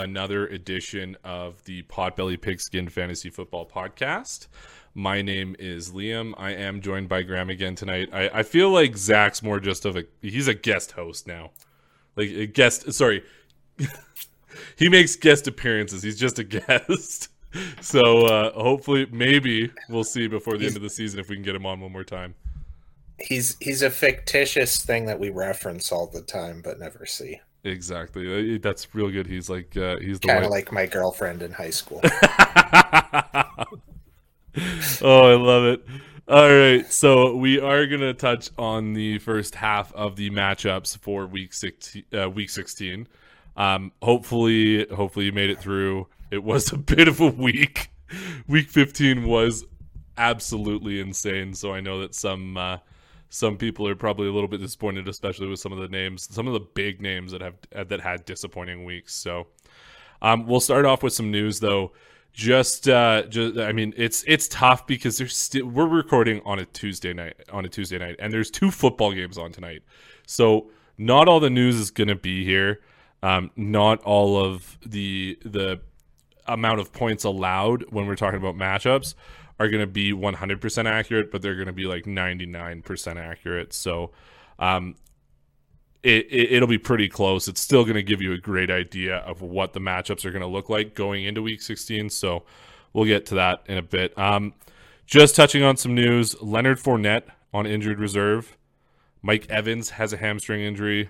another edition of the Potbelly Pigskin Fantasy Football Podcast. My name is Liam. I am joined by Graham again tonight. I, I feel like Zach's more just of a he's a guest host now. Like a guest sorry. he makes guest appearances. He's just a guest. so uh hopefully maybe we'll see before the he's, end of the season if we can get him on one more time. He's he's a fictitious thing that we reference all the time but never see. Exactly. Uh, that's real good. He's like uh, he's kind of like my girlfriend in high school. oh, I love it. All right, so we are gonna touch on the first half of the matchups for week sixteen. Uh, week sixteen. Um, hopefully, hopefully you made it through. It was a bit of a week. Week fifteen was absolutely insane. So I know that some uh, some people are probably a little bit disappointed, especially with some of the names, some of the big names that have that had disappointing weeks. So um, we'll start off with some news though. Just uh just i mean it's it's tough because there's we're recording on a tuesday night on a tuesday night and there's two football games on tonight. So not all the news is to be here. Um not all of the the amount of points allowed when we're talking about matchups are going to be 100% accurate but they're going to be like 99% accurate so um it, it will be pretty close. It's still going to give you a great idea of what the matchups are going to look like going into Week 16. So we'll get to that in a bit. Um, just touching on some news: Leonard Fournette on injured reserve. Mike Evans has a hamstring injury.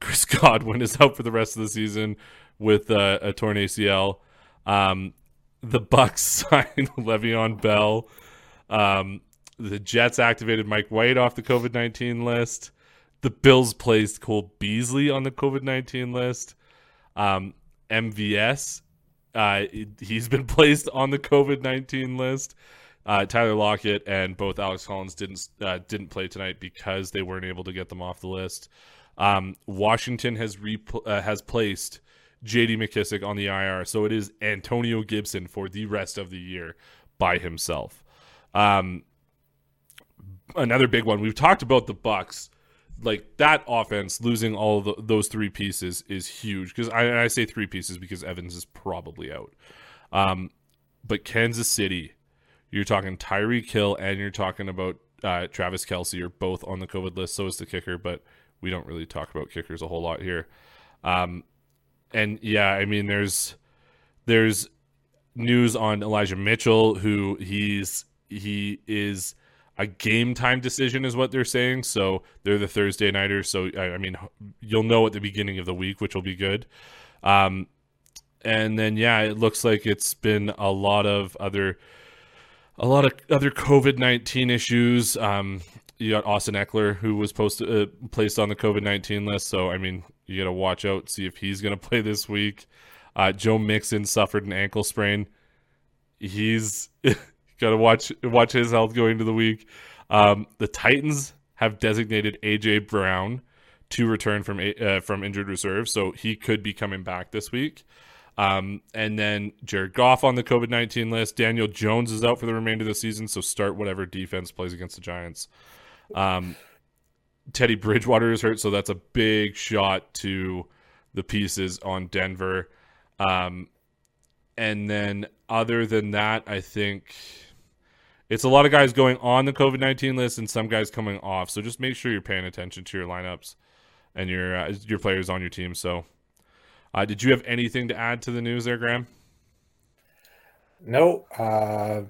Chris Godwin is out for the rest of the season with uh, a torn ACL. Um, the Bucs signed Le'Veon Bell. Um, the Jets activated Mike White off the COVID nineteen list the Bills placed Cole Beasley on the COVID 19 list. Um, MVS, uh, he's been placed on the COVID 19 list. Uh, Tyler Lockett and both Alex Collins didn't uh, didn't play tonight because they weren't able to get them off the list. Um, Washington has repl- uh, has placed J.D. McKissic on the IR, so it is Antonio Gibson for the rest of the year by himself. Um, another big one. We've talked about the Bucs like that offense losing all the, those three pieces is huge because I, I, say three pieces because Evans is probably out. Um, but Kansas City, you're talking Tyreek Hill and you're talking about uh, Travis Kelce are both on the COVID list. So is the kicker, but we don't really talk about kickers a whole lot here. Um, and yeah, I mean, there's there's news on Elijah Mitchell, who he's he is a game time decision is what they're saying. So they're the Thursday nighters. So I, mean, you'll know at the beginning of the week, which will be good. Um, and then yeah, it looks like it's been a lot of other, a lot of other COVID nineteen issues. Um, you got Austin Ekeler, who was posted uh, placed on the COVID nineteen list. So I mean, you got to watch out, see if he's going to play this week. Uh, Joe Mixon suffered an ankle sprain. He's Got to watch watch his health going into the week. Um, the Titans have designated AJ Brown to return from uh, from injured reserve, so he could be coming back this week. Um, and then Jared Goff on the COVID nineteen list. Daniel Jones is out for the remainder of the season, so start whatever defense plays against the Giants. Um, Teddy Bridgewater is hurt, so that's a big shot to the pieces on Denver. Um, and then other than that, I think it's a lot of guys going on the COVID nineteen list and some guys coming off. So just make sure you're paying attention to your lineups and your uh, your players on your team. So, uh, did you have anything to add to the news there, Graham? No, uh,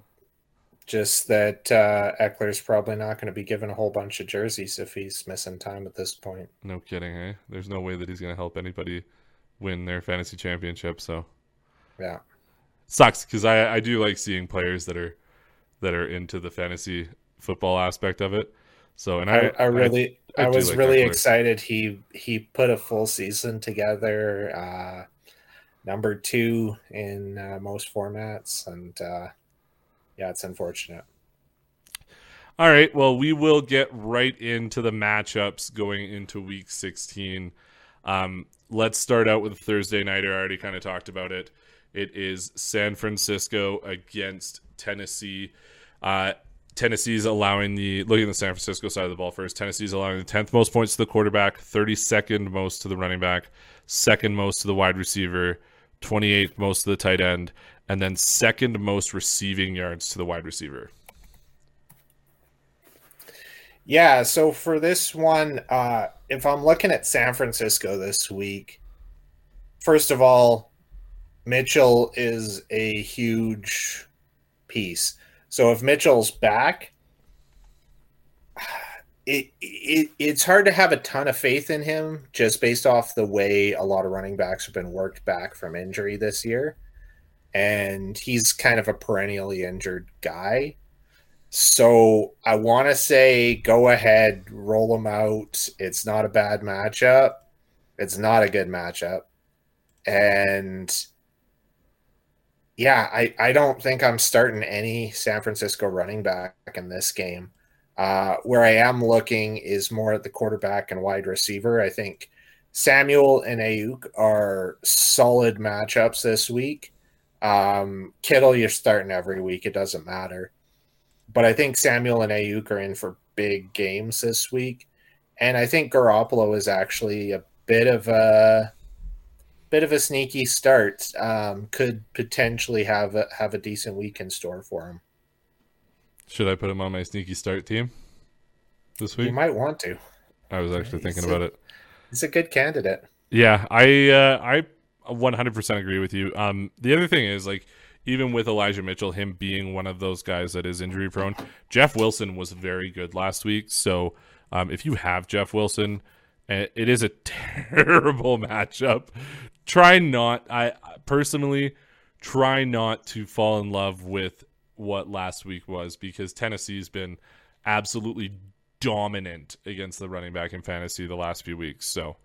just that uh, Ekeler's probably not going to be given a whole bunch of jerseys if he's missing time at this point. No kidding, eh? There's no way that he's going to help anybody win their fantasy championship. So, yeah, sucks because I I do like seeing players that are that are into the fantasy football aspect of it. So, and I, I, I really, I, I was like really excited. He he put a full season together, uh, number two in uh, most formats, and uh, yeah, it's unfortunate. All right, well, we will get right into the matchups going into Week 16. Um, let's start out with Thursday nighter. I already kind of talked about it. It is San Francisco against Tennessee. Uh, Tennessee's allowing the looking at the San Francisco side of the ball first. Tennessee's allowing the tenth most points to the quarterback, thirty second most to the running back, second most to the wide receiver, 28th most to the tight end, and then second most receiving yards to the wide receiver. Yeah, so for this one, uh, if I'm looking at San Francisco this week, first of all, Mitchell is a huge piece. So if Mitchell's back, it, it it's hard to have a ton of faith in him just based off the way a lot of running backs have been worked back from injury this year. And he's kind of a perennially injured guy. So I want to say go ahead, roll him out. It's not a bad matchup. It's not a good matchup. And yeah, I, I don't think I'm starting any San Francisco running back in this game. Uh, where I am looking is more at the quarterback and wide receiver. I think Samuel and Aiyuk are solid matchups this week. Um, Kittle, you're starting every week. It doesn't matter. But I think Samuel and Aiyuk are in for big games this week. And I think Garoppolo is actually a bit of a bit of a sneaky start. Um, could potentially have a, have a decent week in store for him. Should I put him on my sneaky start team this week? You might want to. I was actually he's thinking a, about it. He's a good candidate. Yeah, I uh, I 100% agree with you. Um, the other thing is like even with Elijah Mitchell, him being one of those guys that is injury prone, Jeff Wilson was very good last week. So um, if you have Jeff Wilson, it is a terrible matchup. Try not. I personally try not to fall in love with what last week was because Tennessee's been absolutely dominant against the running back in fantasy the last few weeks. So,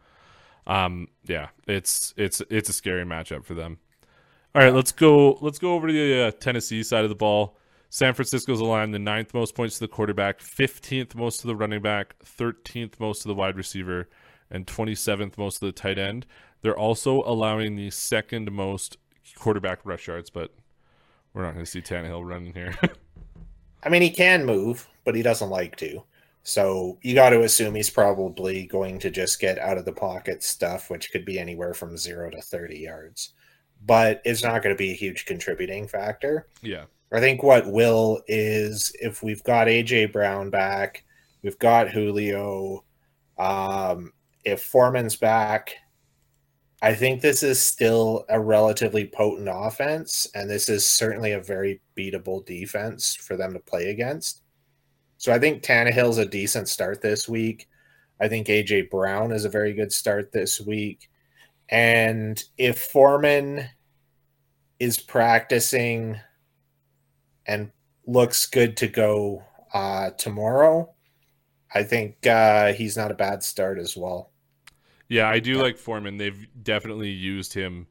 um, yeah, it's it's it's a scary matchup for them. All right, let's go. Let's go over to the uh, Tennessee side of the ball. San Francisco's aligned the ninth most points to the quarterback, 15th most to the running back, 13th most to the wide receiver, and 27th most to the tight end. They're also allowing the second most quarterback rush yards, but we're not going to see Tannehill running here. I mean, he can move, but he doesn't like to. So you got to assume he's probably going to just get out of the pocket stuff, which could be anywhere from zero to 30 yards. But it's not going to be a huge contributing factor. Yeah. I think what will is if we've got AJ Brown back, we've got Julio. Um, if Foreman's back, I think this is still a relatively potent offense, and this is certainly a very beatable defense for them to play against. So I think Tannehill's a decent start this week. I think AJ Brown is a very good start this week. And if Foreman is practicing and looks good to go uh, tomorrow, I think uh, he's not a bad start as well. Yeah, I do yeah. like Foreman. They've definitely used him.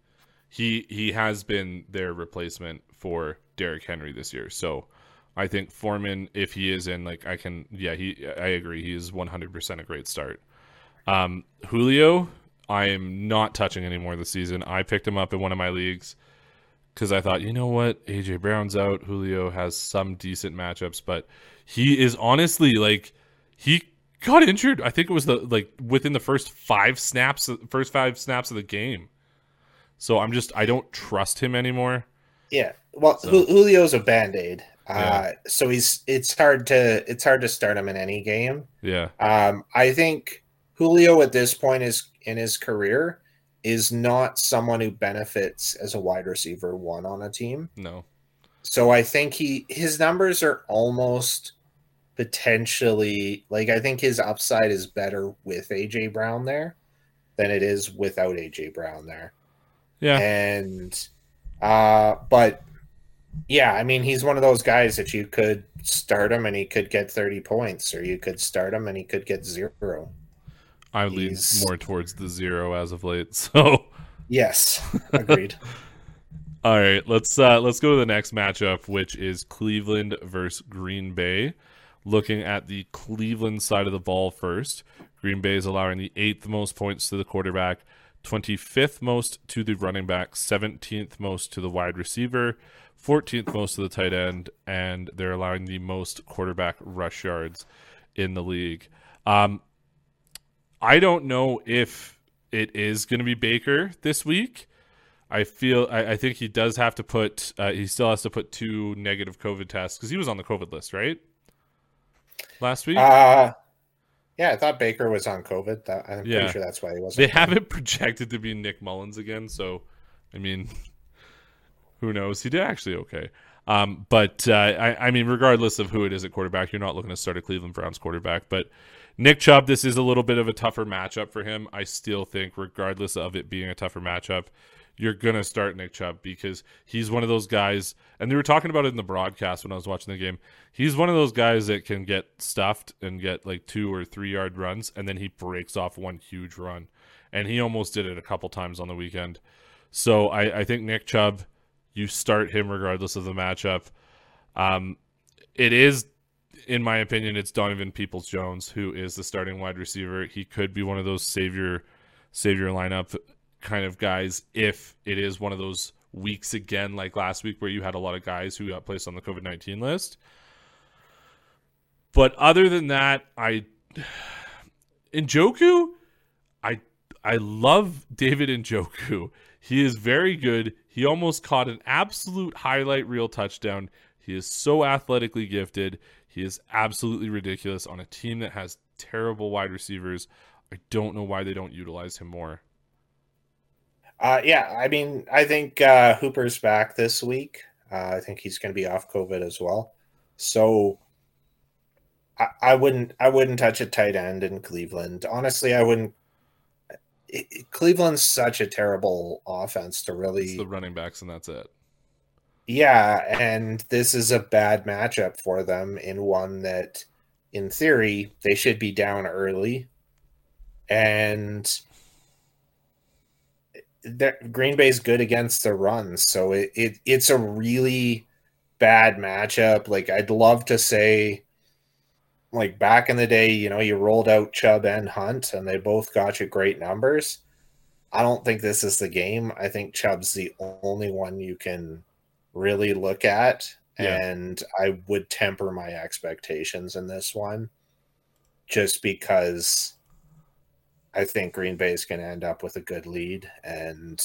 He he has been their replacement for Derrick Henry this year. So I think Foreman, if he is in, like I can, yeah, he. I agree. He is 100% a great start. Um, Julio, I am not touching anymore this season. I picked him up in one of my leagues because I thought, you know what, AJ Brown's out. Julio has some decent matchups, but he is honestly like he got injured. I think it was the like within the first five snaps, first five snaps of the game. So I'm just I don't trust him anymore. Yeah, well, so. Julio's a band aid. Uh, yeah. so he's it's hard to it's hard to start him in any game. Yeah. Um, I think Julio at this point is in his career is not someone who benefits as a wide receiver one on a team. No. So I think he his numbers are almost potentially like I think his upside is better with AJ Brown there than it is without AJ Brown there. Yeah. And uh but yeah, I mean he's one of those guys that you could start him and he could get 30 points or you could start him and he could get 0. I lean more towards the 0 as of late. So Yes, agreed. All right, let's uh let's go to the next matchup which is Cleveland versus Green Bay. Looking at the Cleveland side of the ball first, Green Bay is allowing the eighth most points to the quarterback, 25th most to the running back, 17th most to the wide receiver, 14th most of the tight end, and they're allowing the most quarterback rush yards in the league. Um, I don't know if it is going to be Baker this week. I feel I, I think he does have to put uh, he still has to put two negative COVID tests because he was on the COVID list, right? Last week. Uh yeah, I thought Baker was on COVID. That, I'm yeah. pretty sure that's why he wasn't. They have it projected to be Nick Mullens again, so I mean, who knows? He did actually okay. Um, but uh, I, I mean, regardless of who it is at quarterback, you're not looking to start a Cleveland Browns quarterback. But Nick Chubb, this is a little bit of a tougher matchup for him. I still think, regardless of it being a tougher matchup, you're gonna start Nick Chubb because he's one of those guys. And they were talking about it in the broadcast when I was watching the game. He's one of those guys that can get stuffed and get like two or three yard runs, and then he breaks off one huge run. And he almost did it a couple times on the weekend. So I, I think Nick Chubb, you start him regardless of the matchup. Um, it is, in my opinion, it's Donovan Peoples Jones who is the starting wide receiver. He could be one of those savior savior lineup kind of guys if it is one of those weeks again like last week where you had a lot of guys who got placed on the COVID nineteen list. But other than that, I Njoku, I I love David Njoku. He is very good. He almost caught an absolute highlight reel touchdown. He is so athletically gifted. He is absolutely ridiculous on a team that has terrible wide receivers. I don't know why they don't utilize him more. Uh, yeah, I mean, I think uh, Hooper's back this week. Uh, I think he's going to be off COVID as well. So I, I, wouldn't, I wouldn't touch a tight end in Cleveland. Honestly, I wouldn't it, Cleveland's such a terrible offense to really it's the running backs and that's it. Yeah, and this is a bad matchup for them in one that in theory they should be down early and Green Bay's good against the run, so it, it it's a really bad matchup. Like I'd love to say like back in the day, you know, you rolled out Chubb and Hunt and they both got you great numbers. I don't think this is the game. I think Chubb's the only one you can really look at. Yeah. And I would temper my expectations in this one just because I think Green Bay is going to end up with a good lead. And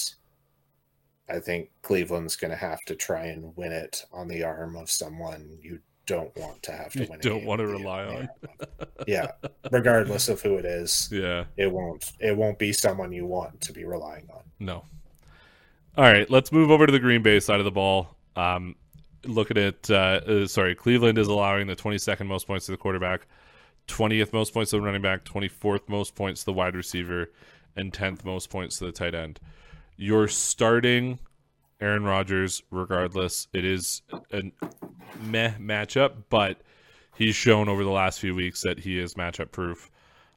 I think Cleveland's going to have to try and win it on the arm of someone you don't want to have to you win. don't want to rely on. yeah, regardless of who it is. Yeah, it won't. It won't be someone you want to be relying on. No. All right, let's move over to the Green Bay side of the ball. Um, look at it. Uh, uh, sorry, Cleveland is allowing the 22nd most points to the quarterback, 20th most points to the running back, 24th most points to the wide receiver, and 10th most points to the tight end. You're starting Aaron Rodgers, regardless. It is a meh matchup, but he's shown over the last few weeks that he is matchup proof.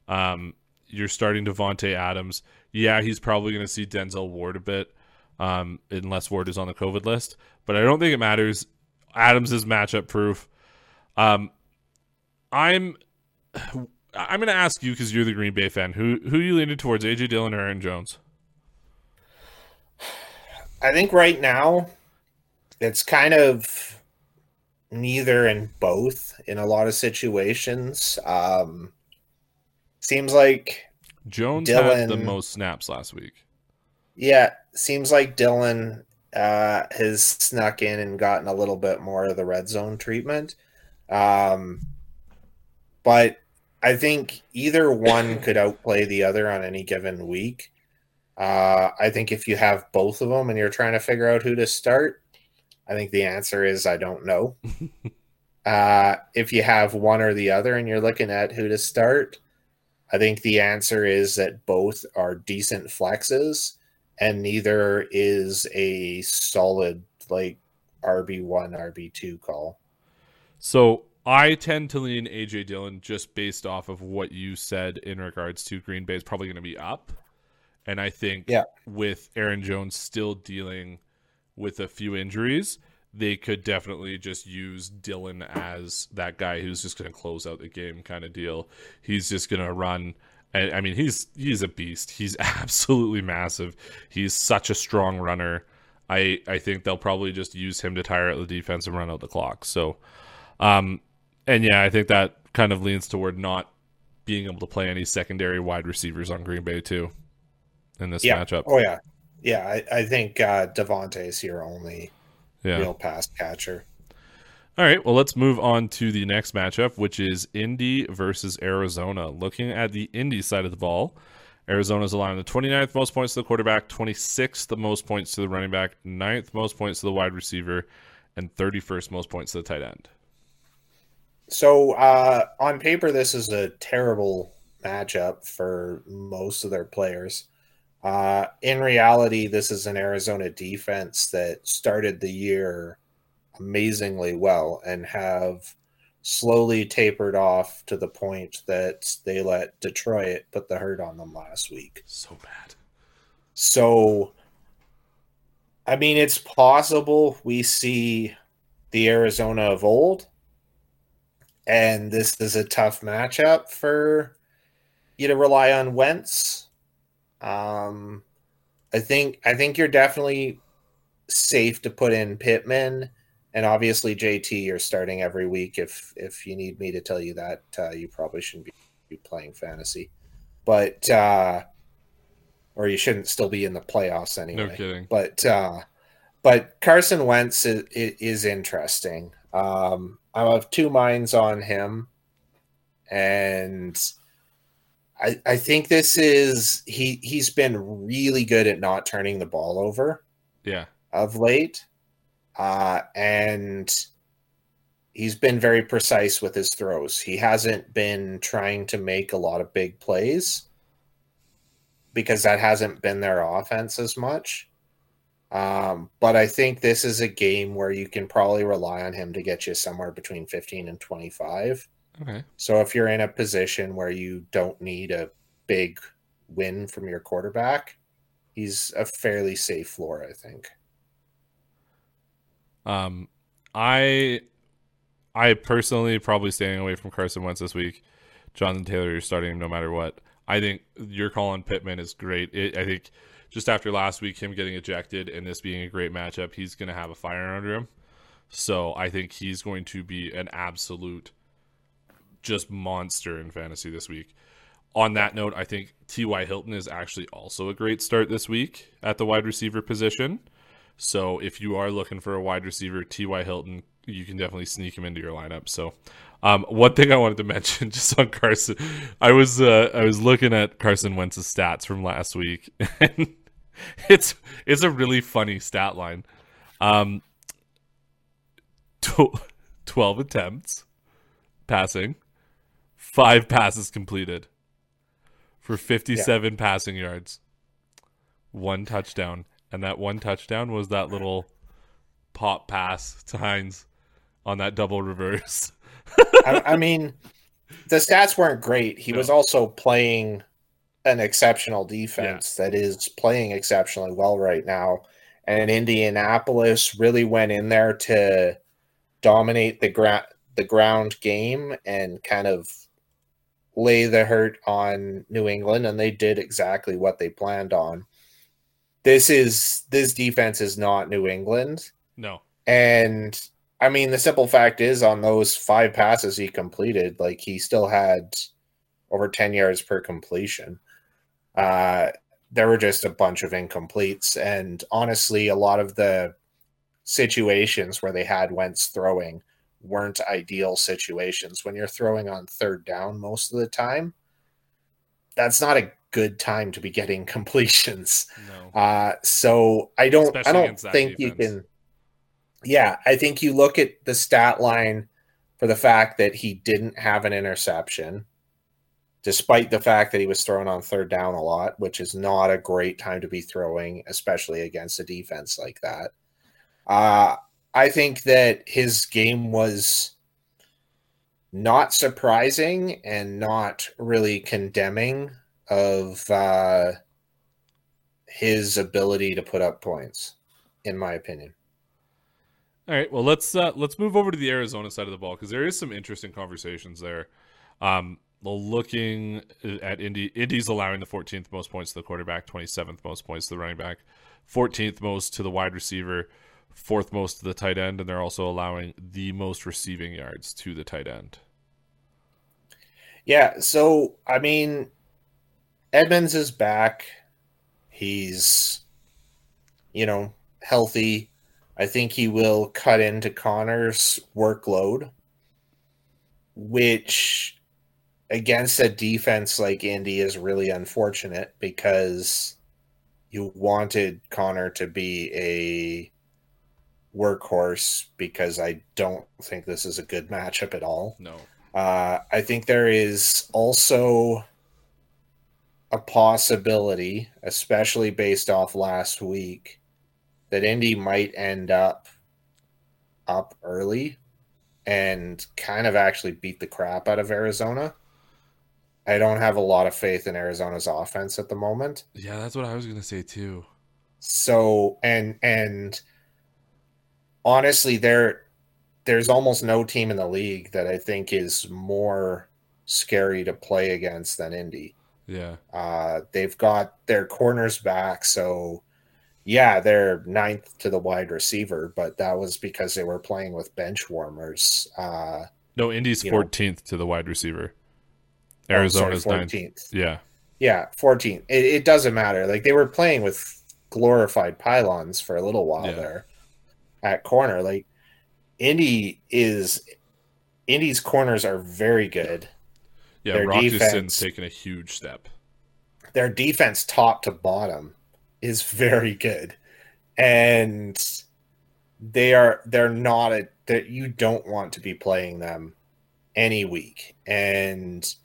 Um, you're starting Davante Adams. Yeah, he's probably going to see Denzel Ward a bit, um, unless Ward is on the COVID list. But I don't think it matters. Adams is matchup proof. Um, I'm I'm going to ask you because you're the Green Bay fan. Who who you leaning towards, AJ Dillon or Aaron Jones? I think right now it's kind of neither and both in a lot of situations. Um, seems like Jones Dillon, had the most snaps last week. Yeah, seems like Dillon uh, has snuck in and gotten a little bit more of the red zone treatment. Um, but I think either one could outplay the other on any given week. Uh, I think if you have both of them and you're trying to figure out who to start, I think the answer is I don't know. uh, if you have one or the other and you're looking at who to start, I think the answer is that both are decent flexes and neither is a solid like RB1, RB2 call. So I tend to lean AJ Dillon just based off of what you said in regards to Green Bay is probably going to be up. And I think yeah. with Aaron Jones still dealing with a few injuries, they could definitely just use Dillon as that guy who's just going to close out the game kind of deal. He's just going to run. And, I mean, he's he's a beast. He's absolutely massive. He's such a strong runner. I I think they'll probably just use him to tire out the defense and run out the clock. So, um, and yeah, I think that kind of leans toward not being able to play any secondary wide receivers on Green Bay too. In this yeah. matchup. Oh yeah, yeah. I, I think uh, Davante is your only yeah. real pass catcher. All right, well, let's move on to the next matchup, which is Indy versus Arizona. Looking at the Indy side of the ball, Arizona is allowing the 29th most points to the quarterback, 26th the most points to the running back, 9th most points to the wide receiver, and 31st most points to the tight end. So, uh, on paper, this is a terrible matchup for most of their players. Uh, in reality, this is an Arizona defense that started the year amazingly well and have slowly tapered off to the point that they let Detroit put the hurt on them last week. So bad. So, I mean, it's possible we see the Arizona of old, and this is a tough matchup for you to rely on Wentz. Um, I think I think you're definitely safe to put in Pittman and obviously JT you're starting every week. If if you need me to tell you that uh, you probably shouldn't be, be playing fantasy. But uh or you shouldn't still be in the playoffs anyway. no kidding. But uh but Carson Wentz is, is interesting. Um I have two minds on him and I I think this is he he's been really good at not turning the ball over yeah of late uh, and he's been very precise with his throws. He hasn't been trying to make a lot of big plays because that hasn't been their offense as much. Um, but I think this is a game where you can probably rely on him to get you somewhere between 15 and 25. Okay. So if you're in a position where you don't need a big win from your quarterback, he's a fairly safe floor, I think. Um, I I personally probably staying away from Carson Wentz this week. Jonathan Taylor, you're starting him no matter what. I think your call on Pittman is great. It, I think just after last week, him getting ejected and this being a great matchup, he's going to have a fire under him. So I think he's going to be an absolute just monster in fantasy this week. On that note, I think T.Y. Hilton is actually also a great start this week at the wide receiver position. So if you are looking for a wide receiver, T.Y. Hilton, you can definitely sneak him into your lineup. So um, one thing I wanted to mention just on Carson, I was uh, I was looking at Carson Wentz's stats from last week, and it's it's a really funny stat line. Um, tw- twelve attempts passing, five passes completed for fifty-seven yeah. passing yards, one touchdown and that one touchdown was that little pop pass to Hines on that double reverse. I, I, mean, the stats weren't great. He no. was also playing an exceptional defense yeah. that is playing exceptionally well right now. And Indianapolis really went in there to dominate the ground the ground game and kind of lay the hurt on New England and they did exactly what they planned on this is this defense is not New England. No. And I mean, the simple fact is, on those five passes he completed, like he still had over 10 yards per completion. Uh, there were just a bunch of incompletes. And honestly, a lot of the situations where they had Wentz throwing weren't ideal situations. When you're throwing on third down most of the time, that's not a good time to be getting completions. No. Uh, so I don't Especially I don't think defense. you can Yeah, I think you look at the stat line for the fact that he didn't have an interception despite the fact that he was thrown on third down a lot, which is not a great time to be throwing, especially against a defense like that. Uh, I think that his game was not surprising and not really condemning of uh, his ability to put up points, in my opinion. All right, well let's uh, let's move over to the Arizona side of the ball because there is some interesting conversations there. Um, looking at Indy, Indy's allowing the 14th most points to the quarterback, 27th most points to the running back, 14th most to the wide receiver, fourth most to the tight end, and they're also allowing the most receiving yards to the tight end. Yeah, so I mean, Edmonds is back. He's, you know, healthy. I think he will cut into Conner's workload, which against a defense like Indy is really unfortunate because you wanted Conner to be a workhorse because I don't think this is a good matchup at all. No. Uh, I think there is also a possibility, especially based off last week, that Indy might end up up early and kind of actually beat the crap out of Arizona. I don't have a lot of faith in Arizona's offense at the moment. Yeah, that's what I was going to say too. So, and and honestly, there there's almost no team in the league that I think is more scary to play against than Indy. Yeah. Uh, they've got their corners back, so yeah, they're ninth to the wide receiver, but that was because they were playing with bench warmers. Uh, no, Indy's fourteenth to the wide receiver. Arizona's oh, fourteenth. Yeah. Yeah, 14th. It, it, doesn't matter. Like they were playing with glorified pylons for a little while yeah. there at corner. Like Indy is Indy's corners are very good. Yeah, their Rock Ya-Sin's taken a huge step. Their defense, top to bottom, is very good, and they are they're not a that you don't want to be playing them any week. And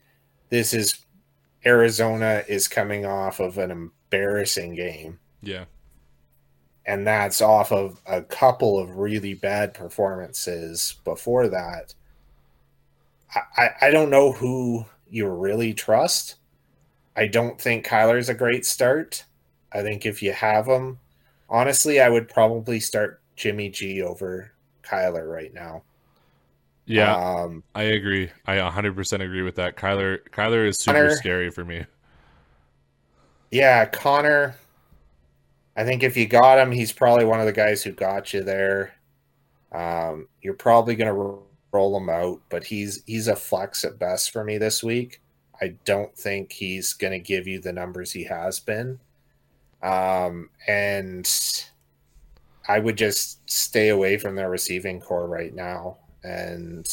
this is Arizona is coming off of an embarrassing game. Yeah and that's off of a couple of really bad performances before that. I, I don't know who you really trust. I don't think Kyler's a great start. I think if you have him, honestly, I would probably start Jimmy G over Kyler right now. Yeah, um, I agree. I 100% agree with that. Kyler Kyler is super Conner, scary for me. Yeah, Conner I think if you got him, he's probably one of the guys who got you there. Um, you're probably going to roll him out, but he's he's a flex at best for me this week. I don't think he's going to give you the numbers he has been. Um, and I would just stay away from their receiving core right now. And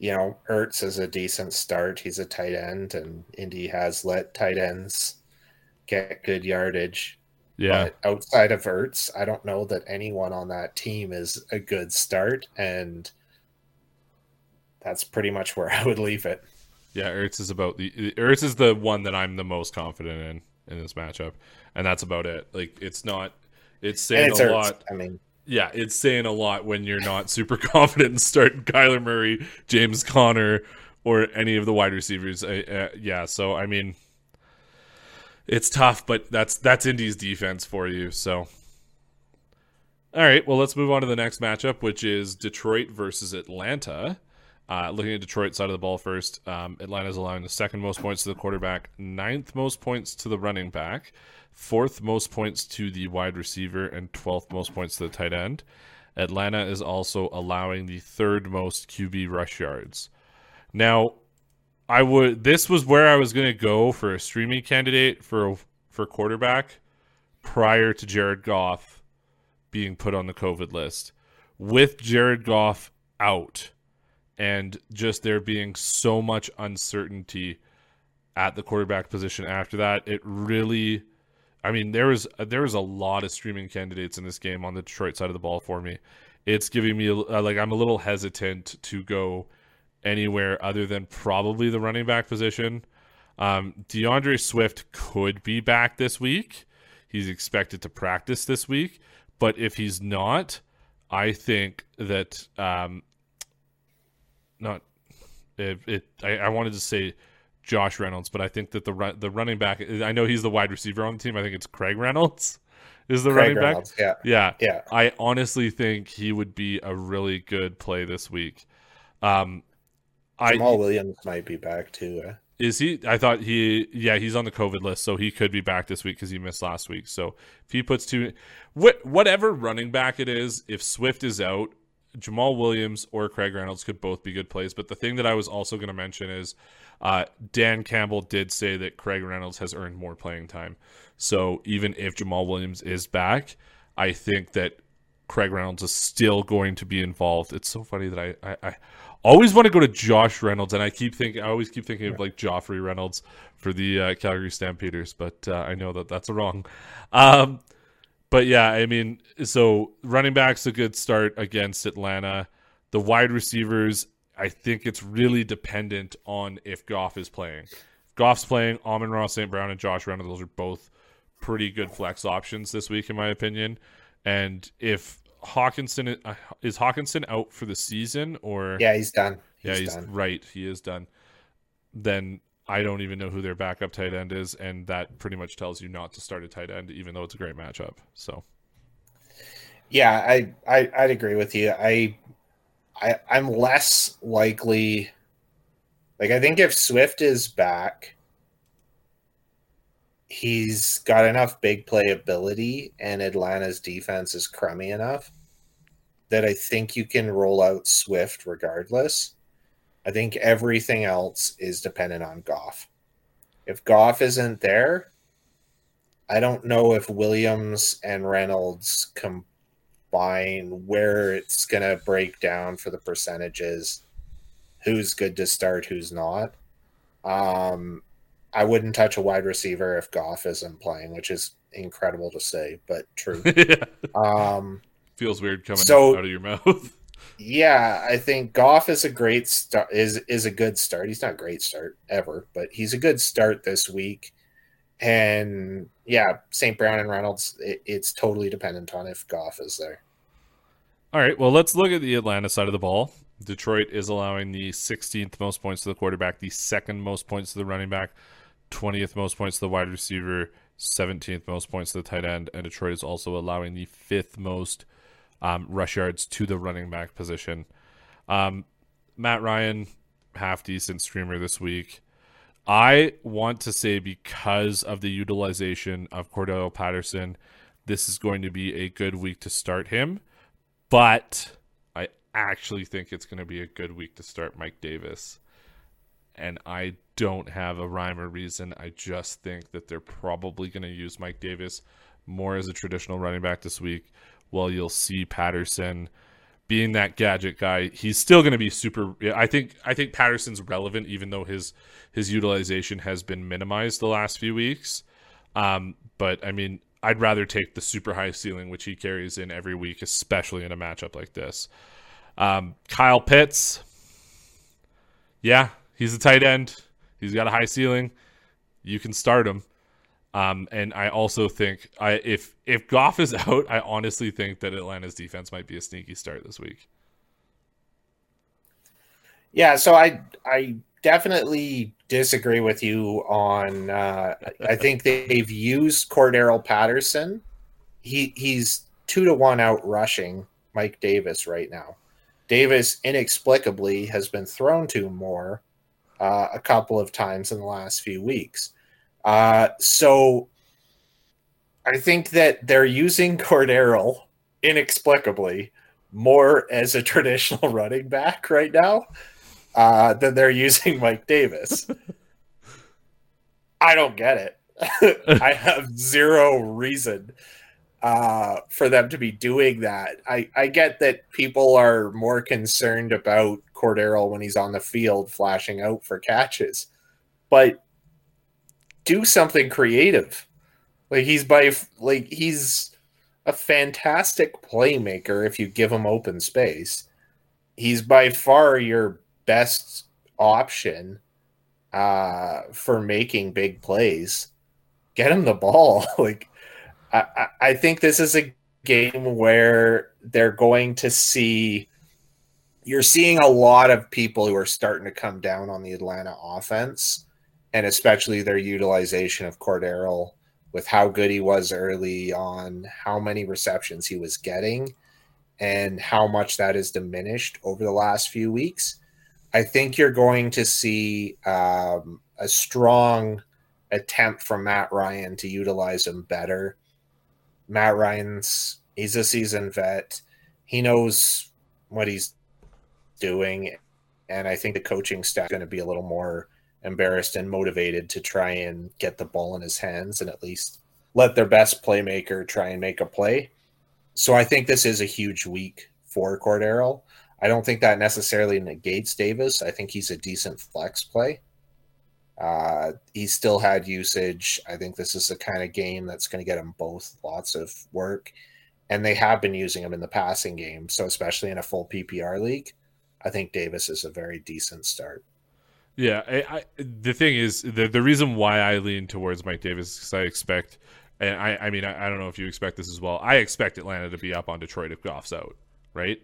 you know, Ertz is a decent start. He's a tight end, and Indy has let tight ends get good yardage. Yeah. But outside of Ertz, I don't know that anyone on that team is a good start, and that's pretty much where I would leave it. Yeah, Ertz is about the Ertz is the one that I'm the most confident in in this matchup, and that's about it. Like it's not, it's saying it's a Ertz. lot. I mean, yeah, it's saying a lot when you're not super confident in starting Kyler Murray, James Conner, or any of the wide receivers. Uh, uh, yeah, so I mean, it's tough, but that's that's Indy's defense for you. So, all right, well, let's move on to the next matchup, which is Detroit versus Atlanta. Uh, looking at Detroit side of the ball first, um, Atlanta's allowing the second most points to the quarterback, ninth most points to the running back, fourth most points to the wide receiver, and twelfth most points to the tight end. Atlanta is also allowing the third most QB rush yards. Now, I would. This was where I was going to go for a streaming candidate for for quarterback prior to Jared Goff being put on the COVID list. With Jared Goff out and just there being so much uncertainty at the quarterback position after that, it really. I mean, there was there was a lot of streaming candidates in this game on the Detroit side of the ball for me. It's giving me like I'm a little hesitant to go anywhere other than probably the running back position. Um, D'Andre Swift could be back this week. He's expected to practice this week, but if he's not, I think that um, not it. it I, I, wanted to say Josh Reynolds, but I think that the run, the running back. I know he's the wide receiver on the team. I think it's Craig Reynolds is the Craig running Reynolds, back. Yeah, yeah, yeah. I honestly think he would be a really good play this week. Um, I, Williams might be back too. Eh? Is he? I thought he. Yeah, he's on the COVID list, so he could be back this week because he missed last week. So if he puts two, wh- whatever running back it is, if Swift is out, Jamaal Williams or Craig Reynolds could both be good plays. But the thing that I was also going to mention is Uh, Dan Campbell did say that Craig Reynolds has earned more playing time. So even if Jamaal Williams is back, I think that Craig Reynolds is still going to be involved. It's so funny that I, I, I always want to go to Josh Reynolds, and I keep thinking I always keep thinking of like Joffrey Reynolds for the uh, Calgary Stampeders, but uh, I know that that's wrong. Um, but yeah, I mean, so running back's a good start against Atlanta. The wide receivers, I think it's really dependent on if Goff is playing. If Goff's playing, Amon-Ra St. Brown and Josh Reynolds, those are both pretty good flex options this week, in my opinion. And if Hockenson uh, is Hockenson out for the season, or yeah, he's done. He's yeah, he's done. right. He is done. Then I don't even know who their backup tight end is, and that pretty much tells you not to start a tight end, even though it's a great matchup. So, yeah, I, I I'd agree with you. I I I'm less likely. Like I think if Swift is back, he's got enough big play ability and Atlanta's defense is crummy enough that I think you can roll out Swift regardless. I think everything else is dependent on Goff. If Goff isn't there, I don't know if Williams and Reynolds combine where it's going to break down for the percentages, who's good to start, who's not. Um, I wouldn't touch a wide receiver if Goff isn't playing, which is incredible to say, but true. yeah. Um, Feels weird coming so, out of your mouth. yeah, I think Goff is a great start. is is a good start. He's not great start ever, but he's a good start this week. And yeah, St. Brown and Reynolds, it, it's totally dependent on if Goff is there. All right, well, let's look at the Atlanta side of the ball. Detroit is allowing the 16th most points to the quarterback, the second most points to the running back, 20th most points to the wide receiver, 17th most points to the tight end, and Detroit is also allowing the fifth most um, rush yards to the running back position. Um, Matt Ryan, half decent streamer this week. I want to say because of the utilization of Cordarrelle Patterson, this is going to be a good week to start him. But I actually think it's going to be a good week to start Mike Davis and I don't have a rhyme or reason. I just think that they're probably going to use Mike Davis more as a traditional running back this week. While you'll see Patterson being that gadget guy, he's still going to be super. I think I think Patterson's relevant, even though his his utilization has been minimized the last few weeks. Um, but I mean, I'd rather take the super high ceiling which he carries in every week, especially in a matchup like this. Um, Kyle Pitts, yeah, he's a tight end. He's got a high ceiling. You can start him. Um, and I also think I if if Goff is out, I honestly think that Atlanta's defense might be a sneaky start this week. Yeah, so I I definitely disagree with you on. Uh, I think they've used Cordarrelle Patterson. He he's two to one out rushing Mike Davis right now. Davis inexplicably has been thrown to more uh, a couple of times in the last few weeks. Uh, so I think that they're using Cordarrelle inexplicably more as a traditional running back right now uh, than they're using Mike Davis. I don't get it. I have zero reason uh, for them to be doing that. I, I get that people are more concerned about Cordarrelle when he's on the field flashing out for catches, but do something creative. Like he's by like he's a fantastic playmaker if you give him open space. He's by far your best option uh, for making big plays. Get him the ball. like I, I think this is a game where they're going to see you're seeing a lot of people who are starting to come down on the Atlanta offense and especially their utilization of Cordarrelle with how good he was early on, how many receptions he was getting, and how much that is diminished over the last few weeks. I think you're going to see um, a strong attempt from Matt Ryan to utilize him better Matt Ryan's he's a seasoned vet. He knows what he's doing, and I think the coaching staff is going to be a little more embarrassed and motivated to try and get the ball in his hands and at least let their best playmaker try and make a play. So I think this is a huge week for Cordarrelle. I don't think that necessarily negates Davis. I think he's a decent flex play. Uh, he still had usage. I think this is the kind of game that's going to get him both lots of work. And they have been using him in the passing game. So, especially in a full PPR league, I think Davis is a very decent start. Yeah, I, I, the thing is the the reason why I lean towards Mike Davis is because I expect, and I I mean I, I, don't know if you expect this as well. I expect Atlanta to be up on Detroit if Goff's out, right?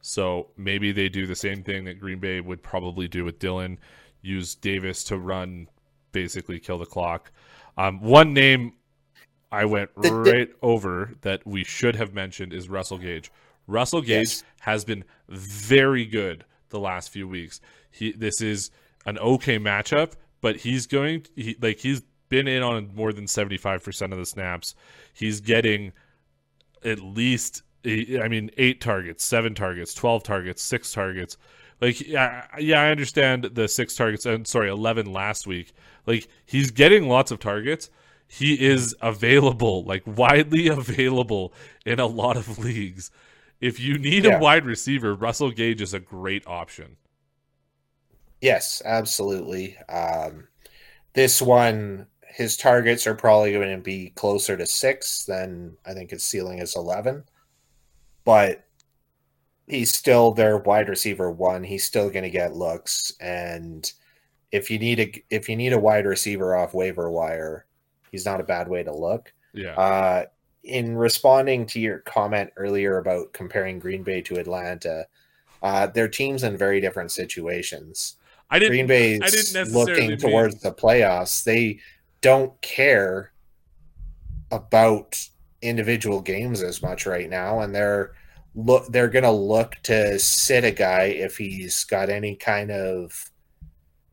So maybe they do the same thing that Green Bay would probably do with Dillon, use Davis to run, basically kill the clock. Um, one name I went right over that we should have mentioned is Russell Gage. Russell Gage yes. has been very good the last few weeks. He this is an okay matchup, but he's going he, like he's been in on more than 75% of the snaps. He's getting at least I mean 8 targets, 7 targets, 12 targets, 6 targets. Like yeah, yeah, I understand the 6 targets and sorry, 11 last week. Like he's getting lots of targets. He is available, like widely available in a lot of leagues. If you need yeah. a wide receiver, Russell Gage is a great option. Yes, absolutely. Um, this one, his targets are probably going to be closer to six than I think his ceiling is 11. But he's still their wide receiver one. He's still going to get looks. And if you need a if you need a wide receiver off waiver wire, he's not a bad way to look. Yeah. Uh, in responding to your comment earlier about comparing Green Bay to Atlanta, uh, their teams in very different situations. I didn't. Green Bay's I didn't looking mean... towards the playoffs. They don't care about individual games as much right now, and they're look they're gonna look to sit a guy if he's got any kind of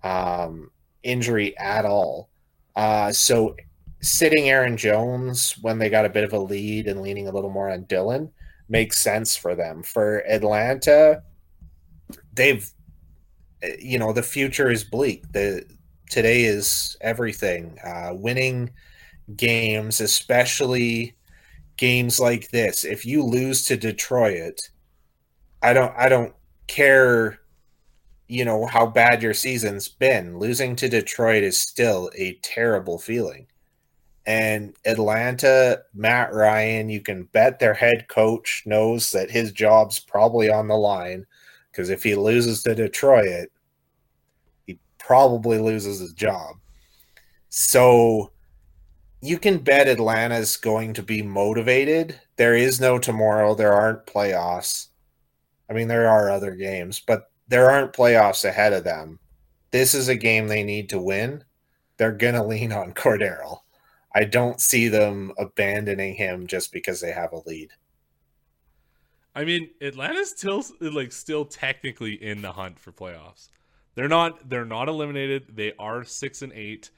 um, injury at all. Uh, so sitting Aaron Jones when they got a bit of a lead and leaning a little more on Dillon makes sense for them. For Atlanta, they've you know the future is bleak. The today is everything. Uh, winning games, especially games like this. If you lose to Detroit, I don't I don't care you know how bad your season's been. Losing to Detroit is still a terrible feeling. And Atlanta, Matt Ryan, you can bet their head coach knows that his job's probably on the line because if he loses to Detroit, he probably loses his job. So you can bet Atlanta's going to be motivated. There is no tomorrow. There aren't playoffs. I mean, there are other games, but there aren't playoffs ahead of them. This is a game they need to win. They're going to lean on Cordarrelle. I don't see them abandoning him just because they have a lead. I mean, Atlanta's still like still technically in the hunt for playoffs. They're not they're not eliminated. They are 6 and 8.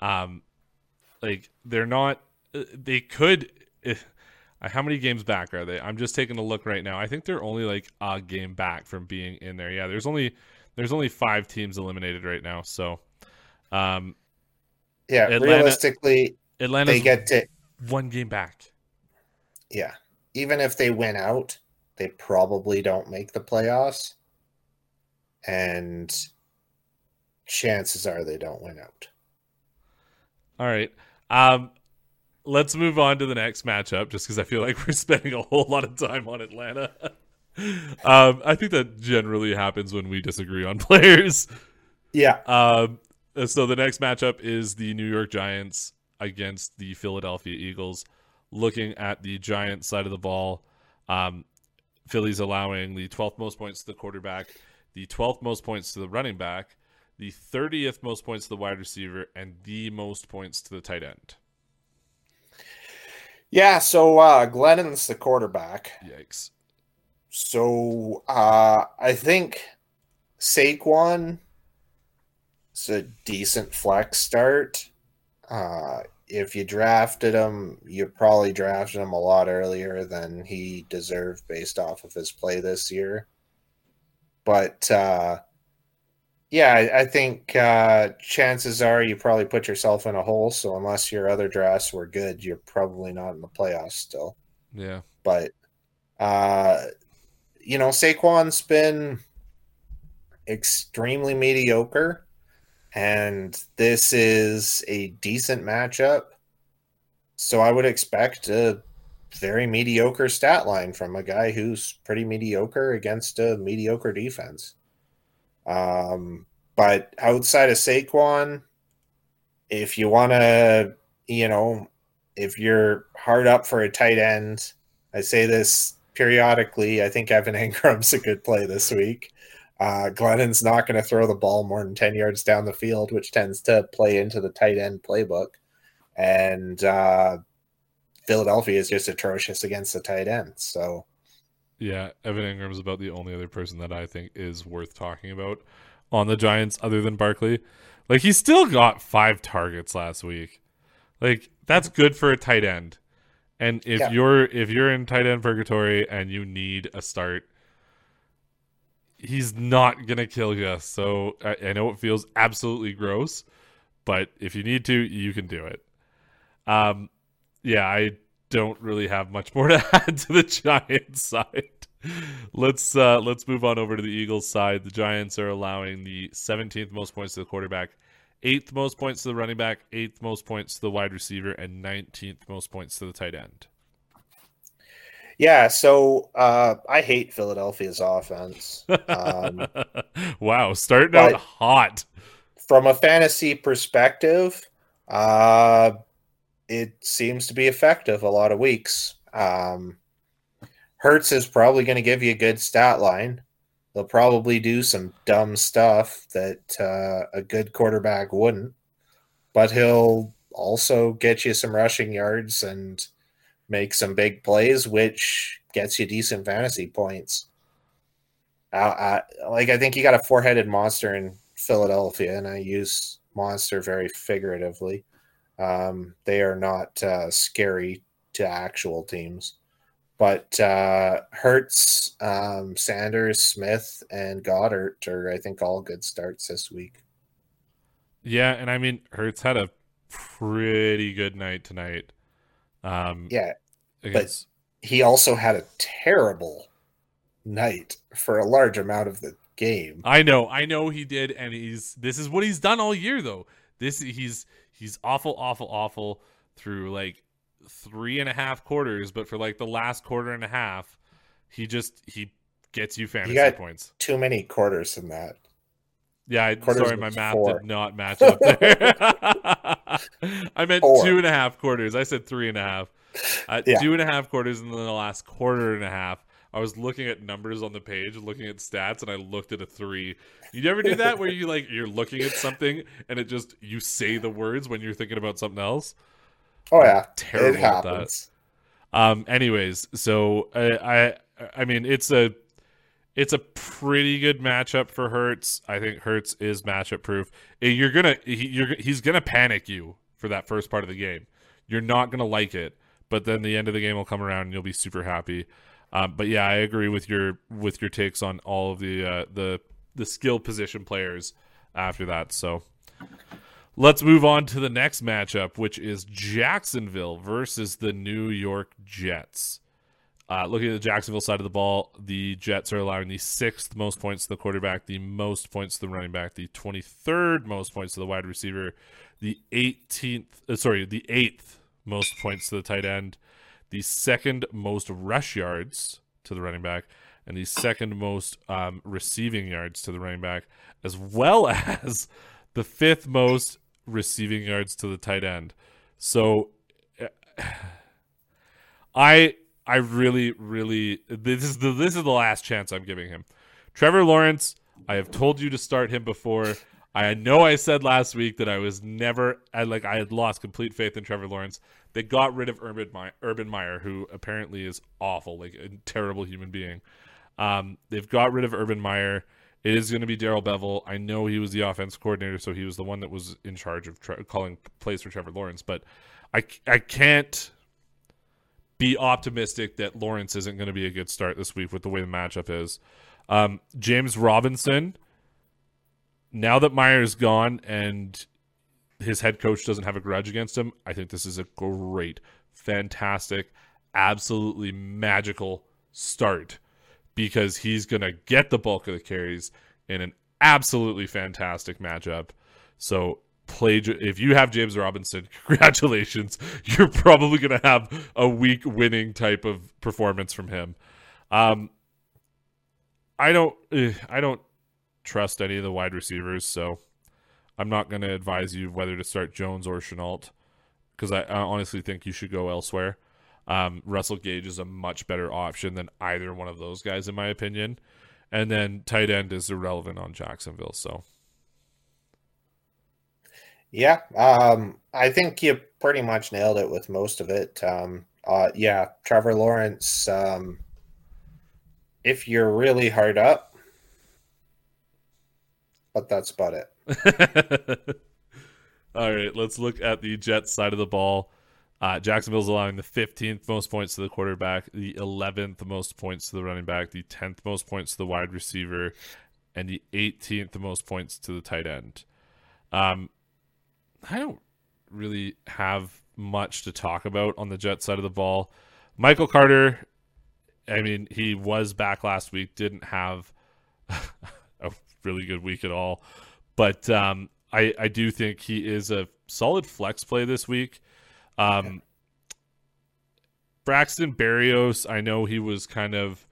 Um like they're not uh, they could if, uh, how many games back are they? I'm just taking a look right now. I think they're only like a game back from being in there. Yeah, there's only there's only 5 teams eliminated right now. So um yeah, Atlanta, realistically Atlanta they get to one game back. Yeah. Even if they win out, they probably don't make the playoffs. And chances are they don't win out. All right. Um, let's move on to the next matchup just because I feel like we're spending a whole lot of time on Atlanta. um, I think that generally happens when we disagree on players. Yeah. Um, so the next matchup is the New York Giants against the Philadelphia Eagles. Looking at the Giants side of the ball, um, Philly's allowing the 12th most points to the quarterback, the 12th most points to the running back, the 30th most points to the wide receiver, and the most points to the tight end. Yeah, so uh, Glennon's the quarterback. Yikes. So uh, I think Saquon is a decent flex start. Uh, if you drafted him, you probably drafted him a lot earlier than he deserved based off of his play this year. But uh, Yeah, I, I think uh, chances are you probably put yourself in a hole. So unless your other drafts were good, you're probably not in the playoffs still. Yeah. But, uh, you know, Saquon's been extremely mediocre, and this is a decent matchup. So I would expect a very mediocre stat line from a guy who's pretty mediocre against a mediocre defense. Um, but outside of Saquon, if you want to, you know, if you're hard up for a tight end, I say this periodically. I think Evan Engram's a good play this week. Uh, Glennon's not going to throw the ball more than 10 yards down the field, which tends to play into the tight end playbook. And uh, Philadelphia is just atrocious against the tight end. So, yeah, Evan Engram is about the only other person that I think is worth talking about on the Giants other than Barkley. Like, he still got five targets last week. Like, that's good for a tight end. And if yeah. you're if you're in tight end purgatory and you need a start, he's not gonna kill you. So I, I, know it feels absolutely gross, but if you need to, you can do it. Um, yeah, I don't really have much more to add to the Giants side. let's uh, let's move on over to the Eagles side. The Giants are allowing the 17th most points to the quarterback, eighth most points to the running back, eighth most points to the wide receiver, and 19th most points to the tight end. Yeah, so uh, I hate Philadelphia's offense. Um, wow, starting out hot. From a fantasy perspective, uh, it seems to be effective a lot of weeks. Um, Hurts is probably going to give you a good stat line. They'll probably do some dumb stuff that uh, a good quarterback wouldn't, but he'll also get you some rushing yards and make some big plays, which gets you decent fantasy points. Uh, uh, like I think you got a four-headed monster in Philadelphia, and I use monster very figuratively. Um, they are not uh, scary to actual teams, but uh, Hurts, um, Sanders, Smith, and Goedert are I think all good starts this week. Yeah, and I mean Hurts had a pretty good night tonight. Um, yeah, against... but he also had a terrible night for a large amount of the game. I know, I know he did, and he's this is what he's done all year though. This he's he's awful, awful, awful through like three and a half quarters, but for like the last quarter and a half, he just he gets you fantasy points. Too many quarters in that. Yeah, I, sorry, my math four. did not match up there. I meant four. two and a half quarters. I said three and a half. Uh, yeah. Two and a half quarters, and then the last quarter and a half. I was looking at numbers on the page, looking at stats, and I looked at a three. You ever do that where you like you're looking at something and it just you say the words when you're thinking about something else? Oh yeah, I'm terrible it happens. That. Um. Anyways, so I, I I mean it's a it's a pretty good matchup for Hurts. I think Hurts is matchup proof. Eh, you're gonna he, you're he's gonna panic you for that first part of the game. You're not gonna like it, but then the end of the game will come around and you'll be super happy. Um, but yeah, I agree with your with your takes on all of the uh, the the skill position players after that. So let's move on to the next matchup, which is Jacksonville versus the New York Jets. Uh, looking at the Jacksonville side of the ball, the Jets are allowing the sixth most points to the quarterback, the most points to the running back, the 23rd most points to the wide receiver, the 18th, uh, sorry, the eighth most points to the tight end, the second most rush yards to the running back, and the second most um, receiving yards to the running back, as well as the fifth most receiving yards to the tight end. So, I I really, really this is the this is the last chance I'm giving him. Trevor Lawrence, I have told you to start him before. I know I said last week that I was never I like I had lost complete faith in Trevor Lawrence. They got rid of Urban Meyer, Urban Meyer who apparently is awful, like a terrible human being. Um, they've got rid of Urban Meyer. It is going to be Darrell Bevell. I know he was the offense coordinator, so he was the one that was in charge of tre- calling plays for Trevor Lawrence. But I, I can't be optimistic that Lawrence isn't going to be a good start this week with the way the matchup is. Um, James Robinson, now that Meyer's gone and his head coach doesn't have a grudge against him, I think this is a great, fantastic, absolutely magical start because he's going to get the bulk of the carries in an absolutely fantastic matchup. So play if you have James Robinson, congratulations. You're probably going to have a week winning type of performance from him. Um I don't eh, I don't trust any of the wide receivers, so I'm not going to advise you whether to start Jones or Shenault because I, I, honestly think you should go elsewhere. Um, Russell Gage is a much better option than either one of those guys, in my opinion. And then tight end is irrelevant on Jacksonville. So, yeah, um, I think you pretty much nailed it with most of it. Um, uh, yeah, Trevor Lawrence. Um, if you're really hard up, but that's about it. All right, let's look at the Jets side of the ball. Uh, Jacksonville's allowing the 15th most points to the quarterback, the 11th most points to the running back, the 10th most points to the wide receiver, and the 18th most points to the tight end. Um, I don't really have much to talk about on the Jet side of the ball. Michael Carter, I mean, he was back last week, didn't have a really good week at all. But um, I I do think he is a solid flex play this week. Um, Braxton Berrios, I know he was kind of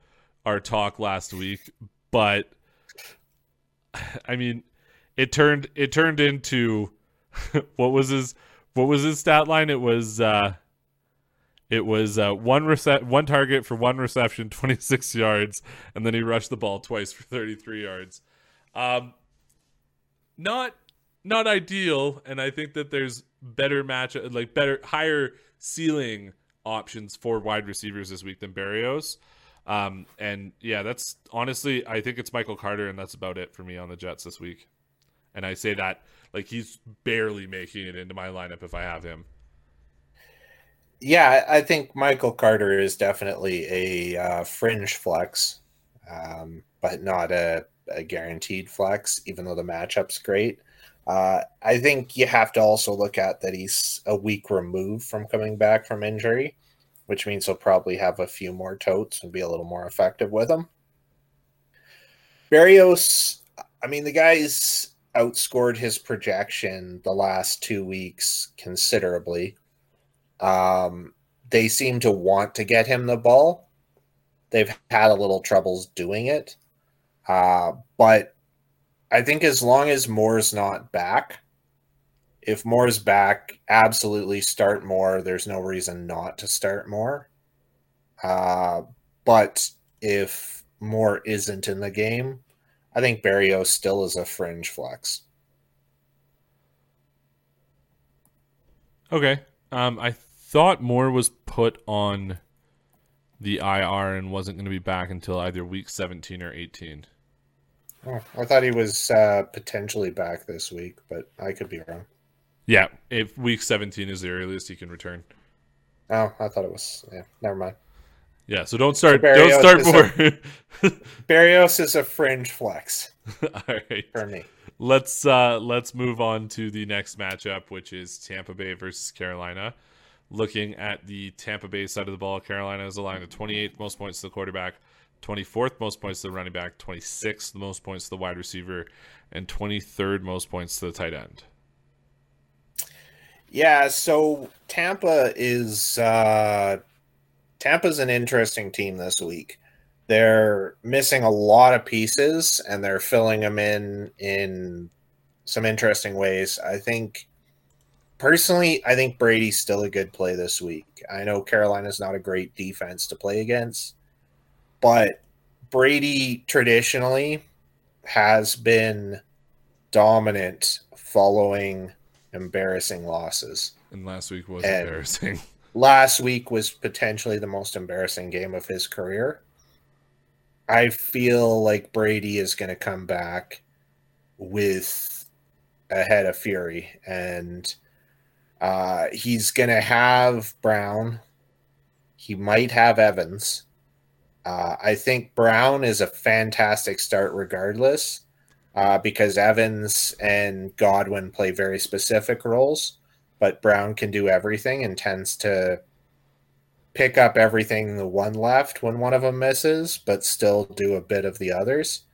our talk last week, but I mean, it turned it turned into what was his what was his stat line? It was uh, it was uh, one rece- one target for one reception, 26 yards, and then he rushed the ball twice for 33 yards. Um, not not ideal, and I think that there's better match like better higher ceiling options for wide receivers this week than Berrios. Um, and yeah, that's honestly, I think it's Michael Carter, and that's about it for me on the Jets this week. And I say that like he's barely making it into my lineup if I have him. Yeah, I think Michael Carter is definitely a uh, fringe flex, um, but not a a guaranteed flex, even though the matchup's great. Uh, I think you have to also look at that he's a week removed from coming back from injury, which means he'll probably have a few more totes and be a little more effective with them. Berrios, I mean, the guy's outscored his projection the last two weeks considerably. Um, they seem to want to get him the ball. They've had a little troubles doing it. Uh, but I think as long as Moore's not back, if Moore's back, absolutely start Moore. There's no reason not to start Moore. Uh, but if Moore isn't in the game, I think Berrios still is a fringe flex. Okay. Um, I thought Moore was put on the IR and wasn't going to be back until either week 17 or 18. Oh, I thought he was uh, potentially back this week, but I could be wrong. Yeah, if week 17 is the earliest he can return. Oh, I thought it was. Yeah, never mind. Yeah, so don't start. Don't start Moore. Berrios is a fringe flex. All right, for me. Let's uh let's move on to the next matchup, which is Tampa Bay versus Carolina. Looking at the Tampa Bay side of the ball, Carolina is aligned to 28th most points to the quarterback, 24th most points to the running back, 26th most points to the wide receiver, and 23rd most points to the tight end. Yeah, so Tampa is uh Tampa's an interesting team this week. They're missing a lot of pieces and they're filling them in in some interesting ways. I think personally, I think Brady's still a good play this week. I know Carolina's not a great defense to play against, but Brady traditionally has been dominant following embarrassing losses. And last week was and embarrassing. Last week was potentially the most embarrassing game of his career. I feel like Brady is going to come back with a head of fury and uh, he's going to have Brown. He might have Evans. Uh, I think Brown is a fantastic start regardless. uh, because Evans and Godwin play very specific roles, but Brown can do everything and tends to pick up everything the one left when one of them misses, but still do a bit of the others.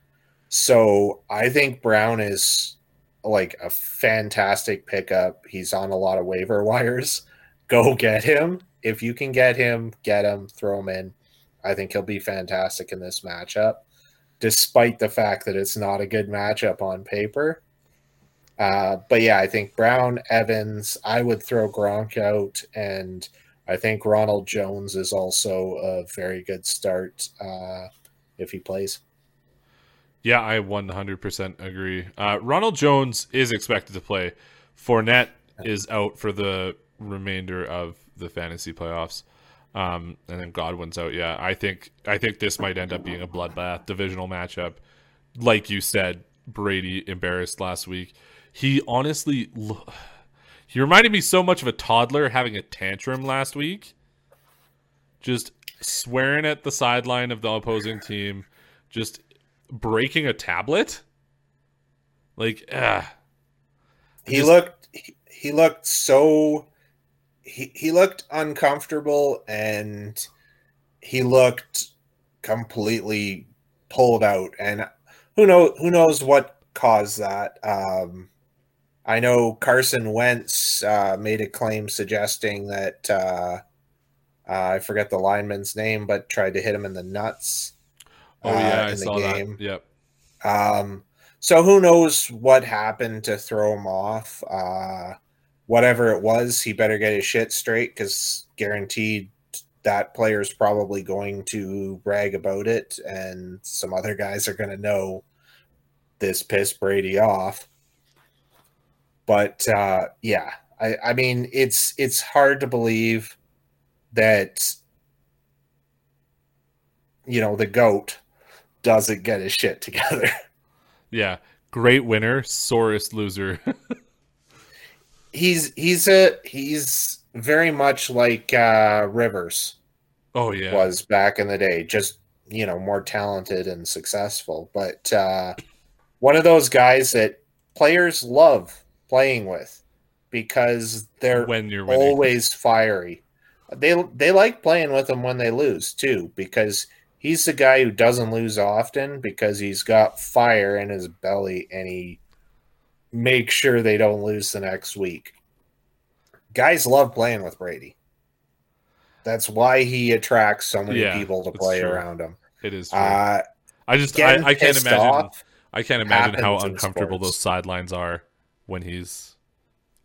So I think Brown is like a fantastic pickup. He's on a lot of waiver wires. Go get him. If you can get him, get him, throw him in. I think he'll be fantastic in this matchup, despite the fact that it's not a good matchup on paper. Uh, but yeah, I think Brown, Evans, I would throw Gronk out, and I think Ronald Jones is also a very good start uh, if he plays. Yeah, I 100% agree. Uh, Ronald Jones is expected to play. Fournette is out for the remainder of the fantasy playoffs, um, and then Godwin's out. Yeah, I think I think this might end up being a bloodbath divisional matchup. Like you said, Brady embarrassed last week. He honestly, he reminded me so much of a toddler having a tantrum last week, just swearing at the sideline of the opposing team, just breaking a tablet. Like, ah. He just... looked he, he looked so he he looked uncomfortable and he looked completely pulled out and who know who knows what caused that um I know Carson Wentz uh, made a claim suggesting that uh, uh, I forget the lineman's name, but tried to hit him in the nuts. Oh yeah, uh, I saw game. that. Yep. Um, so who knows what happened to throw him off? Uh, whatever it was, he better get his shit straight because guaranteed that player's probably going to brag about it, and some other guys are going to know this piss Brady off. But uh, yeah, I, I mean, it's it's hard to believe that you know the goat doesn't get his shit together. Yeah, great winner, sorest loser. he's he's a he's very much like uh, Rivers. Oh yeah, was back in the day, just you know more talented and successful, but uh, one of those guys that players love playing with because they're when you're always fiery. They they like playing with him when they lose too because he's the guy who doesn't lose often because he's got fire in his belly and he makes sure they don't lose the next week. Guys love playing with Brady. That's why he attracts so many yeah, people to play true. around him. It is. Uh, I just I, I, can't imagine. I can't imagine how uncomfortable those sidelines are when he's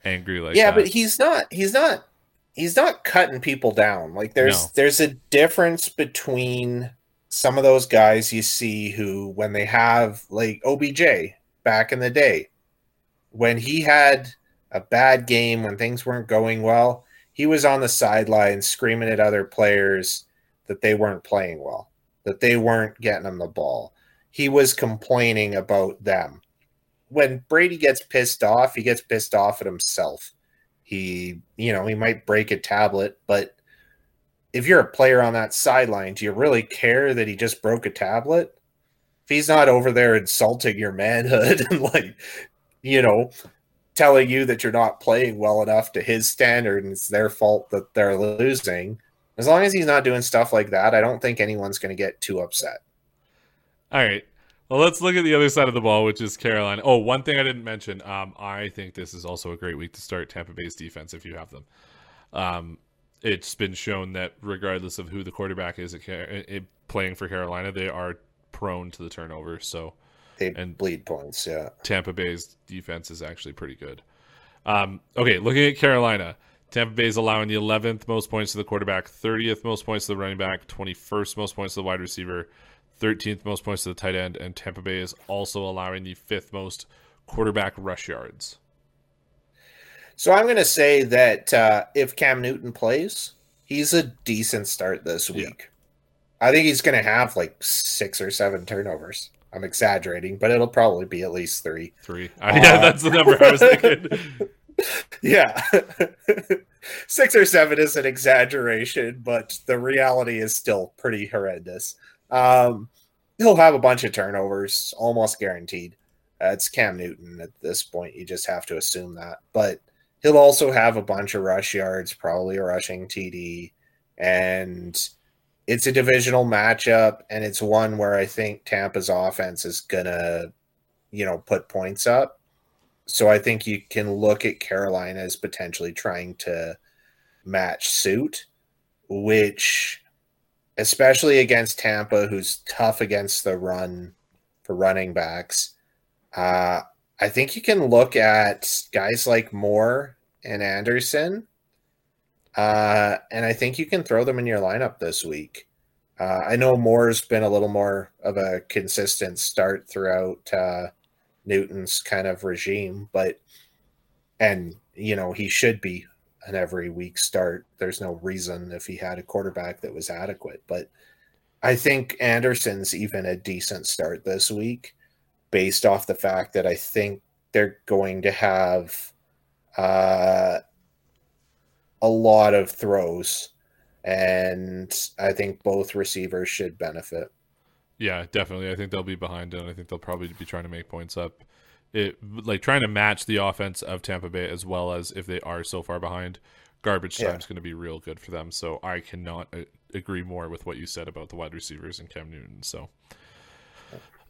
angry like yeah, that. but he's not. He's not. He's not cutting people down. Like there's no. there's a difference between some of those guys you see who, when they have like OBJ back in the day, when he had a bad game, when things weren't going well, he was on the sideline screaming at other players that they weren't playing well, that they weren't getting him the ball. He was complaining about them. When Brady gets pissed off, he gets pissed off at himself. He, you know, he might break a tablet, but if you're a player on that sideline, do you really care that he just broke a tablet? If he's not over there insulting your manhood and like, you know, telling you that you're not playing well enough to his standard and it's their fault that they're losing, as long as he's not doing stuff like that, I don't think anyone's going to get too upset. All right. Well, let's look at the other side of the ball, which is Carolina. Oh, one thing I didn't mention. Um, I think this is also a great week to start Tampa Bay's defense if you have them. Um, it's been shown that regardless of who the quarterback is at, playing for Carolina, they are prone to the turnover. So they and bleed points. Yeah, Tampa Bay's defense is actually pretty good. Um, okay, looking at Carolina, Tampa Bay is allowing the 11th most points to the quarterback, 30th most points to the running back, 21st most points to the wide receiver, 13th most points to the tight end, and Tampa Bay is also allowing the fifth most quarterback rush yards. So I'm going to say that uh, if Cam Newton plays, he's a decent start this week. Yeah. I think he's going to have like six or seven turnovers. I'm exaggerating, but it'll probably be at least three. Three. Uh, yeah, that's the number I was thinking. yeah. six or seven is an exaggeration, but the reality is still pretty horrendous. Um, he'll have a bunch of turnovers, almost guaranteed. Uh, it's Cam Newton at this point. You just have to assume that. But he'll also have a bunch of rush yards, probably a rushing TD. And it's a divisional matchup, and it's one where I think Tampa's offense is going to, you know, put points up. So I think you can look at Carolina as potentially trying to match suit, which, especially against Tampa, who's tough against the run for running backs, uh, I think you can look at guys like Moore and Anderson, uh, and I think you can throw them in your lineup this week. Uh, I know Moore's been a little more of a consistent start throughout uh, Newton's kind of regime, but and you know he should be an every week start. There's no reason if he had a quarterback that was adequate, but I think Anderson's even a decent start this week based off the fact that I think they're going to have uh, a lot of throws, and I think both receivers should benefit. Yeah, definitely. I think they'll be behind, and I think they'll probably be trying to make points up. It like trying to match the offense of Tampa Bay as well as if they are so far behind. Garbage time is yeah. going to be real good for them. So I cannot uh, agree more with what you said about the wide receivers and Cam Newton. So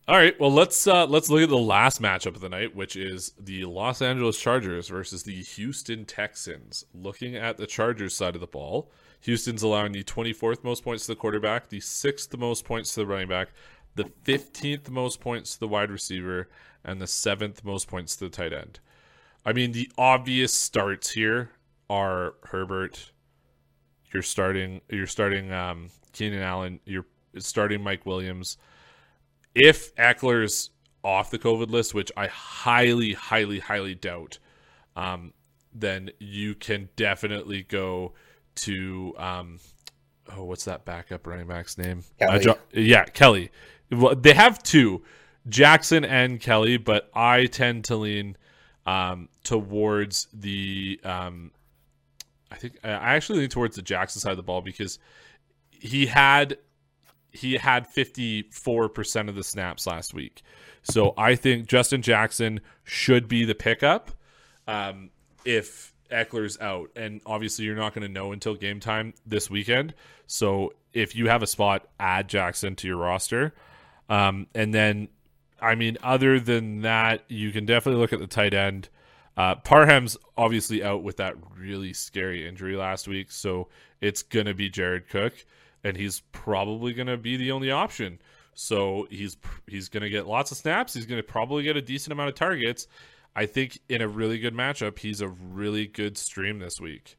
all right, well let's uh, let's look at the last matchup of the night, which is the Los Angeles Chargers versus the Houston Texans. Looking at the Chargers side of the ball, Houston's allowing the 24th most points to the quarterback, the sixth most points to the running back, the 15th most points to the wide receiver, and the seventh most points to the tight end. I mean, the obvious starts here are Herbert. You're starting. You're starting um, Keenan Allen. You're starting Mike Williams if Ekeler's off the COVID list, which I highly, highly, highly doubt, um, then you can definitely go to um, oh, what's that backup running back's name? Uh, jo- yeah, Kelley. Well, they have two, Jackson and Kelley, but I tend to lean um, towards the. Um, I think I actually lean towards the Jackson side of the ball because he had he had 54% of the snaps last week. So I think Justin Jackson should be the pickup um, if Ekeler's out. And obviously, you're not going to know until game time this weekend. So if you have a spot, add Jackson to your roster. Um, and then, I mean, other than that, you can definitely look at the tight end. Uh, Parham's obviously out with that really scary injury last week. So it's to be Jared Cook and he's probably to be the only option. So he's he's to get lots of snaps. He's to probably get a decent amount of targets. I think in a really good matchup, he's a really good stream this week.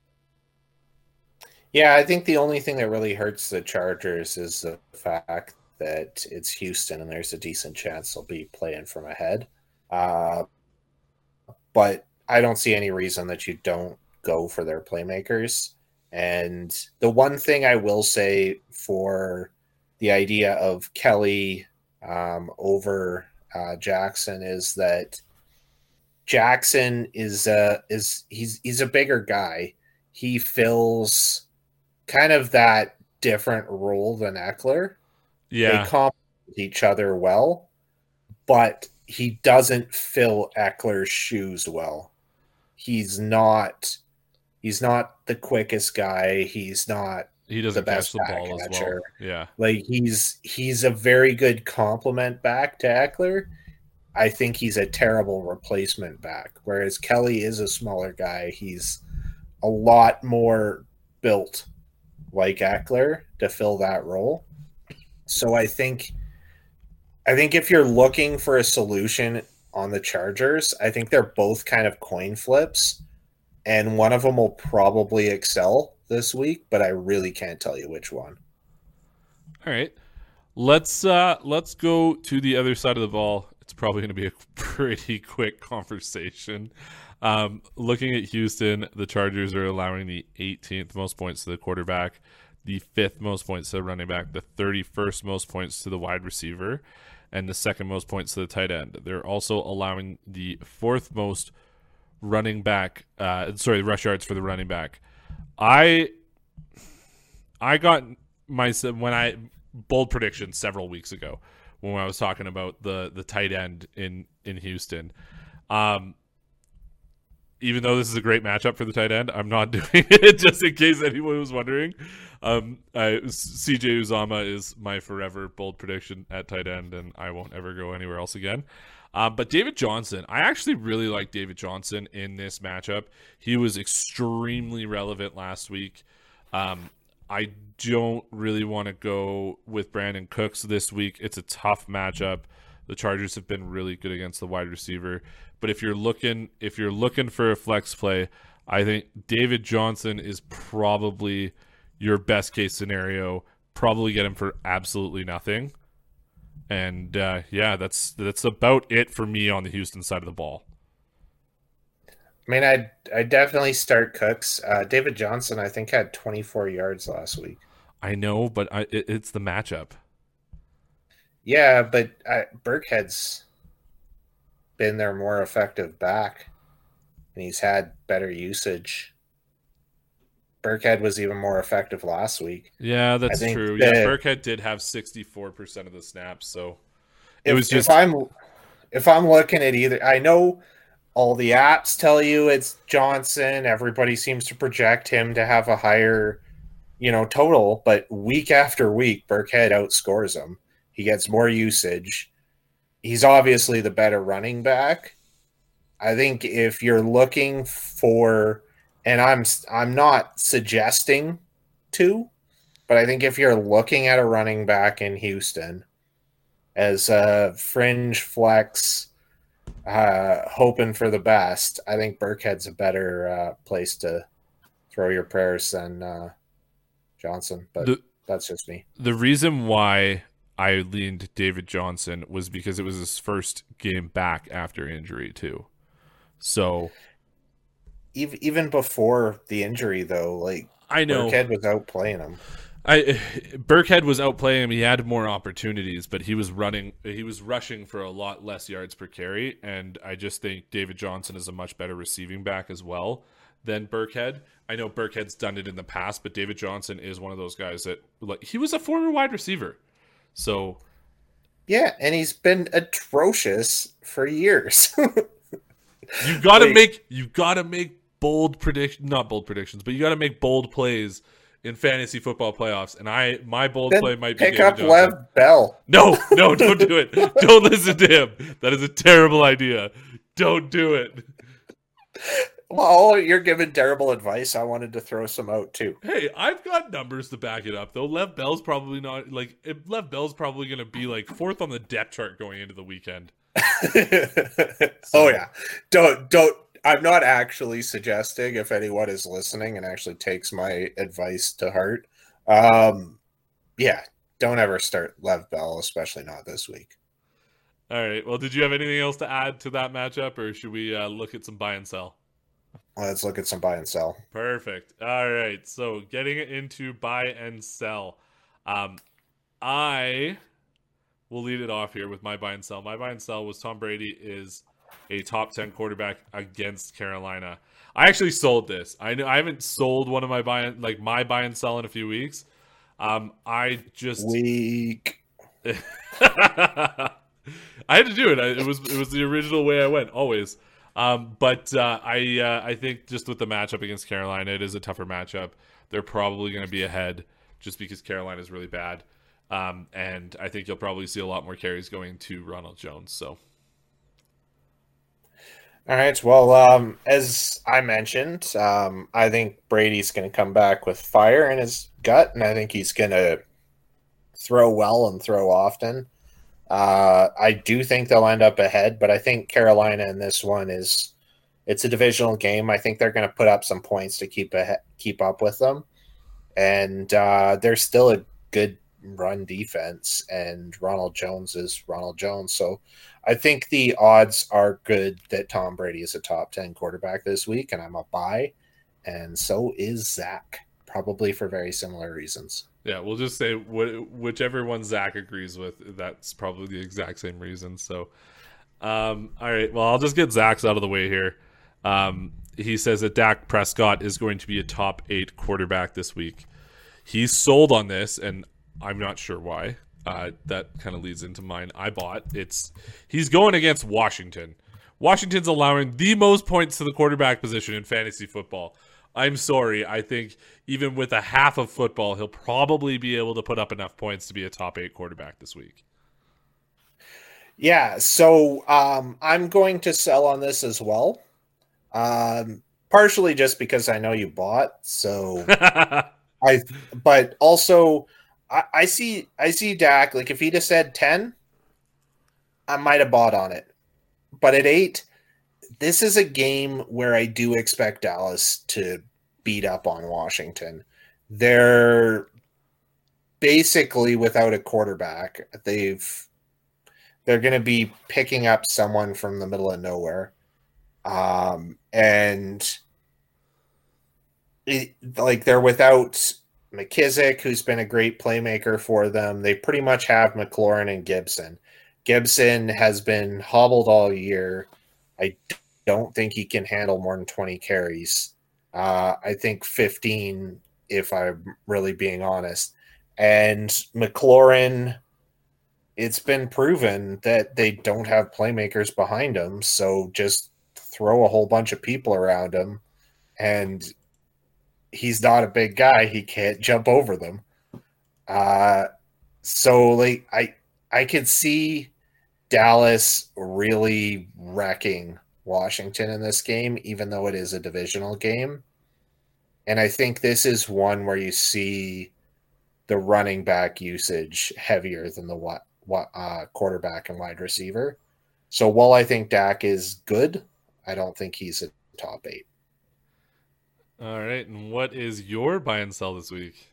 Yeah, I think the only thing that really hurts the Chargers is the fact that it's Houston and there's a decent chance they'll be playing from ahead. Uh, but I don't see any reason that you don't go for their playmakers. And the one thing I will say for the idea of Kelley um, over uh, Jackson is that Jackson is uh, is he's he's a bigger guy. He fills kind of that different role than Ekeler. Yeah, they complement each other well, but he doesn't fill Ekeler's shoes well. He's not He's not the quickest guy. He's not he doesn't the best catch the ball catcher. as well. Yeah. Like he's he's a very good complement back to Ekeler. I think he's a terrible replacement back. Whereas Kelley is a smaller guy. He's a lot more built like Ekeler to fill that role. So I think I think if you're looking for a solution on the Chargers, I think they're both kind of coin flips and one of them will probably excel this week, but I really can't tell you which one. All right. Let's uh let's go to the other side of the ball. It's probably going to be a pretty quick conversation. Um, looking at Houston, the Chargers are allowing the 18th most points to the quarterback, the fifth most points to the running back, the 31st most points to the wide receiver, and the second most points to the tight end. They're also allowing the fourth most running back. Uh, sorry, rush yards for the running back. I I got my when I bold prediction several weeks ago when I was talking about the the tight end in in Houston. Um, even though this is a great matchup for the tight end, I'm not doing it just in case anyone was wondering. Um, I, CJ Uzomah is my forever bold prediction at tight end, and I won't ever go anywhere else again. Um, but David Johnson, I actually really like David Johnson in this matchup. He was extremely relevant last week. Um, I don't really want to go with Brandin Cooks this week. It's a tough matchup. The Chargers have been really good against the wide receiver. But if you're looking if you're looking for a flex play, I think David Johnson is probably your best case scenario. Probably get him for absolutely nothing. And uh, yeah, that's that's about it for me on the Houston side of the ball. I mean, I I definitely start Cooks. Uh, David Johnson, I think, had 24 yards last week. I know, but I, it, it's the matchup. Yeah, but I, Burkhead's been their more effective back, and he's had better usage. Burkhead was even more effective last week. Yeah, that's true. That, yeah, Burkhead did have sixty four percent of the snaps, so it if, was just. If I'm if I'm looking at either, I know all the apps tell you it's Johnson. Everybody seems to project him to have a higher, you know, total, but week after week, Burkhead outscores him. He gets more usage. He's obviously the better running back. I think if you're looking for and I'm I'm not suggesting to, but I think if you're looking at a running back in Houston as a fringe flex, uh, hoping for the best, I think Burkhead's a better uh, place to throw your prayers than uh, Johnson. But the, that's just me. The reason why I leaned David Johnson was because it was his first game back after injury too. So even before the injury, though, like I know Burkhead was out playing him. I Burkhead was out playing him. He had more opportunities, but he was running. He was rushing for a lot less yards per carry, and I just think David Johnson is a much better receiving back as well than Burkhead. I know Burkhead's done it in the past, but David Johnson is one of those guys that like he was a former wide receiver, so yeah, and he's been atrocious for years. you got to like, make you got to make bold prediction, not bold predictions, but you got to make bold plays in fantasy football playoffs. And I, my bold play might be pick up Johnson. Lev Bell. No, no, don't do it. don't listen to him. That is a terrible idea. Don't do it. Well, you're giving terrible advice. I wanted to throw some out too. Hey, I've got numbers to back it up though. Lev Bell's probably not like Lev Bell's probably going to be like fourth on the depth chart going into the weekend. Oh yeah, don't don't I'm not actually suggesting if anyone is listening and actually takes my advice to heart. Um, yeah, don't ever start Lev Bell, especially not this week. All right. Well, did you have anything else to add to that matchup, or should we uh, look at some buy and sell? Let's look at some buy and sell. Perfect. All right. So getting it into buy and sell. Um, I will lead it off here with my buy and sell. My buy and sell was Tom Brady is a top 10 quarterback against Carolina. I actually sold this. I know I haven't sold one of my buy and, like my buy and sell in a few weeks. Um, I just weak. I had to do it. I, it was it was the original way I went always. Um, but uh, I uh, I think just with the matchup against Carolina, it is a tougher matchup. They're probably going to be ahead just because Carolina is really bad. Um, and I think you'll probably see a lot more carries going to Ronald Jones. So all right. Well, um, as I mentioned, um, I think Brady's going to come back with fire in his gut, and I think he's going to throw well and throw often. Uh, I do think they'll end up ahead, but I think Carolina in this one is it's a divisional game. I think they're going to put up some points to keep ahead, keep up with them, and uh, they're still a good run defense, and Ronald Jones is Ronald Jones. So I think the odds are good that Tom Brady is a top 10 quarterback this week, and I'm a buy. And so is Zach, probably for very similar reasons. Yeah, we'll just say wh- whichever one Zach agrees with, that's probably the exact same reason. So, um, all right, well, I'll just get Zach's out of the way here. Um, he says that Dak Prescott is going to be a top eight quarterback this week. He's sold on this, and I'm not sure why. uh, that kind of leads into mine. I bought it's he's going against Washington. Washington's allowing the most points to the quarterback position in fantasy football. I'm sorry. I think even with a half of football, he'll probably be able to put up enough points to be a top eight quarterback this week. Yeah, so um, I'm going to sell on this as well. Um, partially just because I know you bought, so I. But also, I, I see I see Dak. Like if he'd have said ten, I might have bought on it. But at eight, this is a game where I do expect Dallas to beat up on Washington. They're basically without a quarterback. They've they're going to be picking up someone from the middle of nowhere. Um, and it, like they're without McKissic, who's been a great playmaker for them. They pretty much have McLaurin and Gibson. Gibson has been hobbled all year. I don't think he can handle more than 20 carries. Uh, I think 15, if I'm really being honest. And McLaurin, it's been proven that they don't have playmakers behind him. So just throw a whole bunch of people around him. And he's not a big guy. He can't jump over them. Uh, so like I I could see Dallas really wrecking Washington in this game, even though it is a divisional game. And I think this is one where you see the running back usage heavier than the what, what uh, quarterback and wide receiver. So while I think Dak is good, I don't think he's a top eight. All right. And what is your buy and sell this week?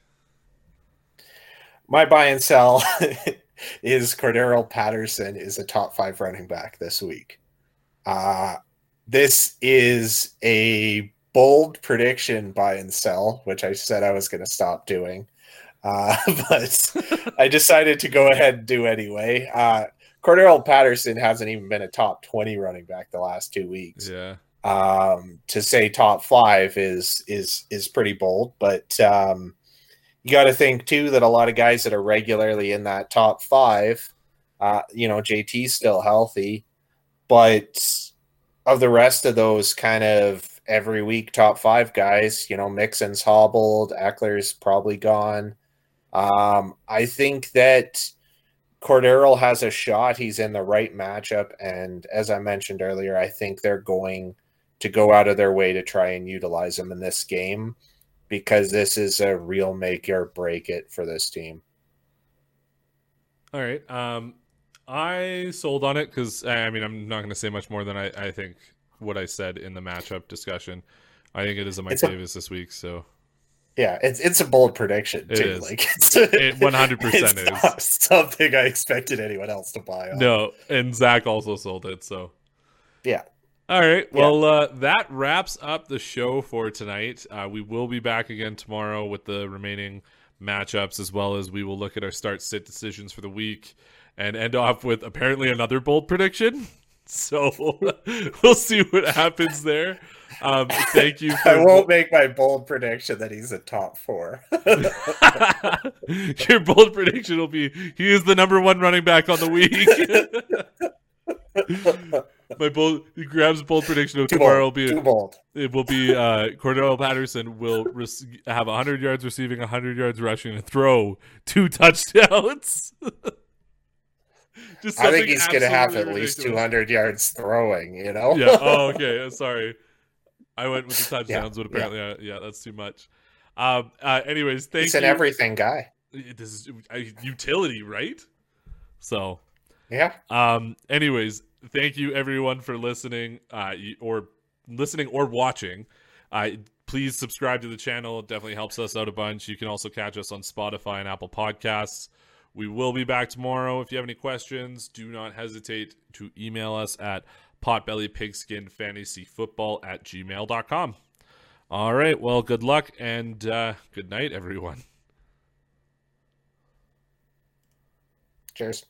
My buy and sell is Cordarrelle Patterson is a top five running back this week. Uh, this is a bold prediction buy and sell, which I said I was going to stop doing. Uh, but I decided to go ahead and do anyway. Uh, Cordarrelle Patterson hasn't even been a top 20 running back the last two weeks. Yeah. Um, to say top five is is is pretty bold, but um, you got to think too that a lot of guys that are regularly in that top five, uh, you know, JT's still healthy, but of the rest of those kind of every week top five guys, you know, Mixon's hobbled, Ekeler's probably gone. Um, I think that Cordarrelle has a shot. He's in the right matchup, and as I mentioned earlier, I think they're going to go out of their way to try and utilize him in this game because this is a real make or break it for this team. All right. Um, I sold on it because I mean I'm not going to say much more than I, I think what I said in the matchup discussion. I think it is a Mike Davis this week. So yeah, it's it's a bold prediction it too. Is. Like it's it 100 percent is something I expected anyone else to buy. On. No, and Zach also sold it. So yeah, all right. Well, yeah. uh, that wraps up the show for tonight. Uh, we will be back again tomorrow with the remaining matchups, as well as we will look at our start sit decisions for the week and end off with apparently another bold prediction. So we'll see what happens there. Um, thank you. For... I won't make my bold prediction that he's a top four. Your bold prediction will be he is the number one running back on the week. my bold he grabs bold prediction of too tomorrow bold, will be too bold. It will be uh Cordarrelle Patterson will have 100 yards receiving, 100 yards rushing, and throw two touchdowns. Just I think he's going to have at least 200 yards throwing. You know? yeah. Oh, okay. Sorry, I went with the touchdowns, yeah, but apparently, yeah. Uh, yeah. that's too much. Um. Uh, anyways, thanks. He's an everything guy. This is a utility, right? So. Yeah. Um. Anyways, thank you everyone for listening uh, or listening or watching. Uh, please subscribe to the channel. It definitely helps us out a bunch. You can also catch us on Spotify and Apple Podcasts. We will be back tomorrow. If you have any questions, do not hesitate to email us at potbellypigskinfantasyfootball at gmail.com. All right. Well, good luck and uh, good night, everyone. Cheers.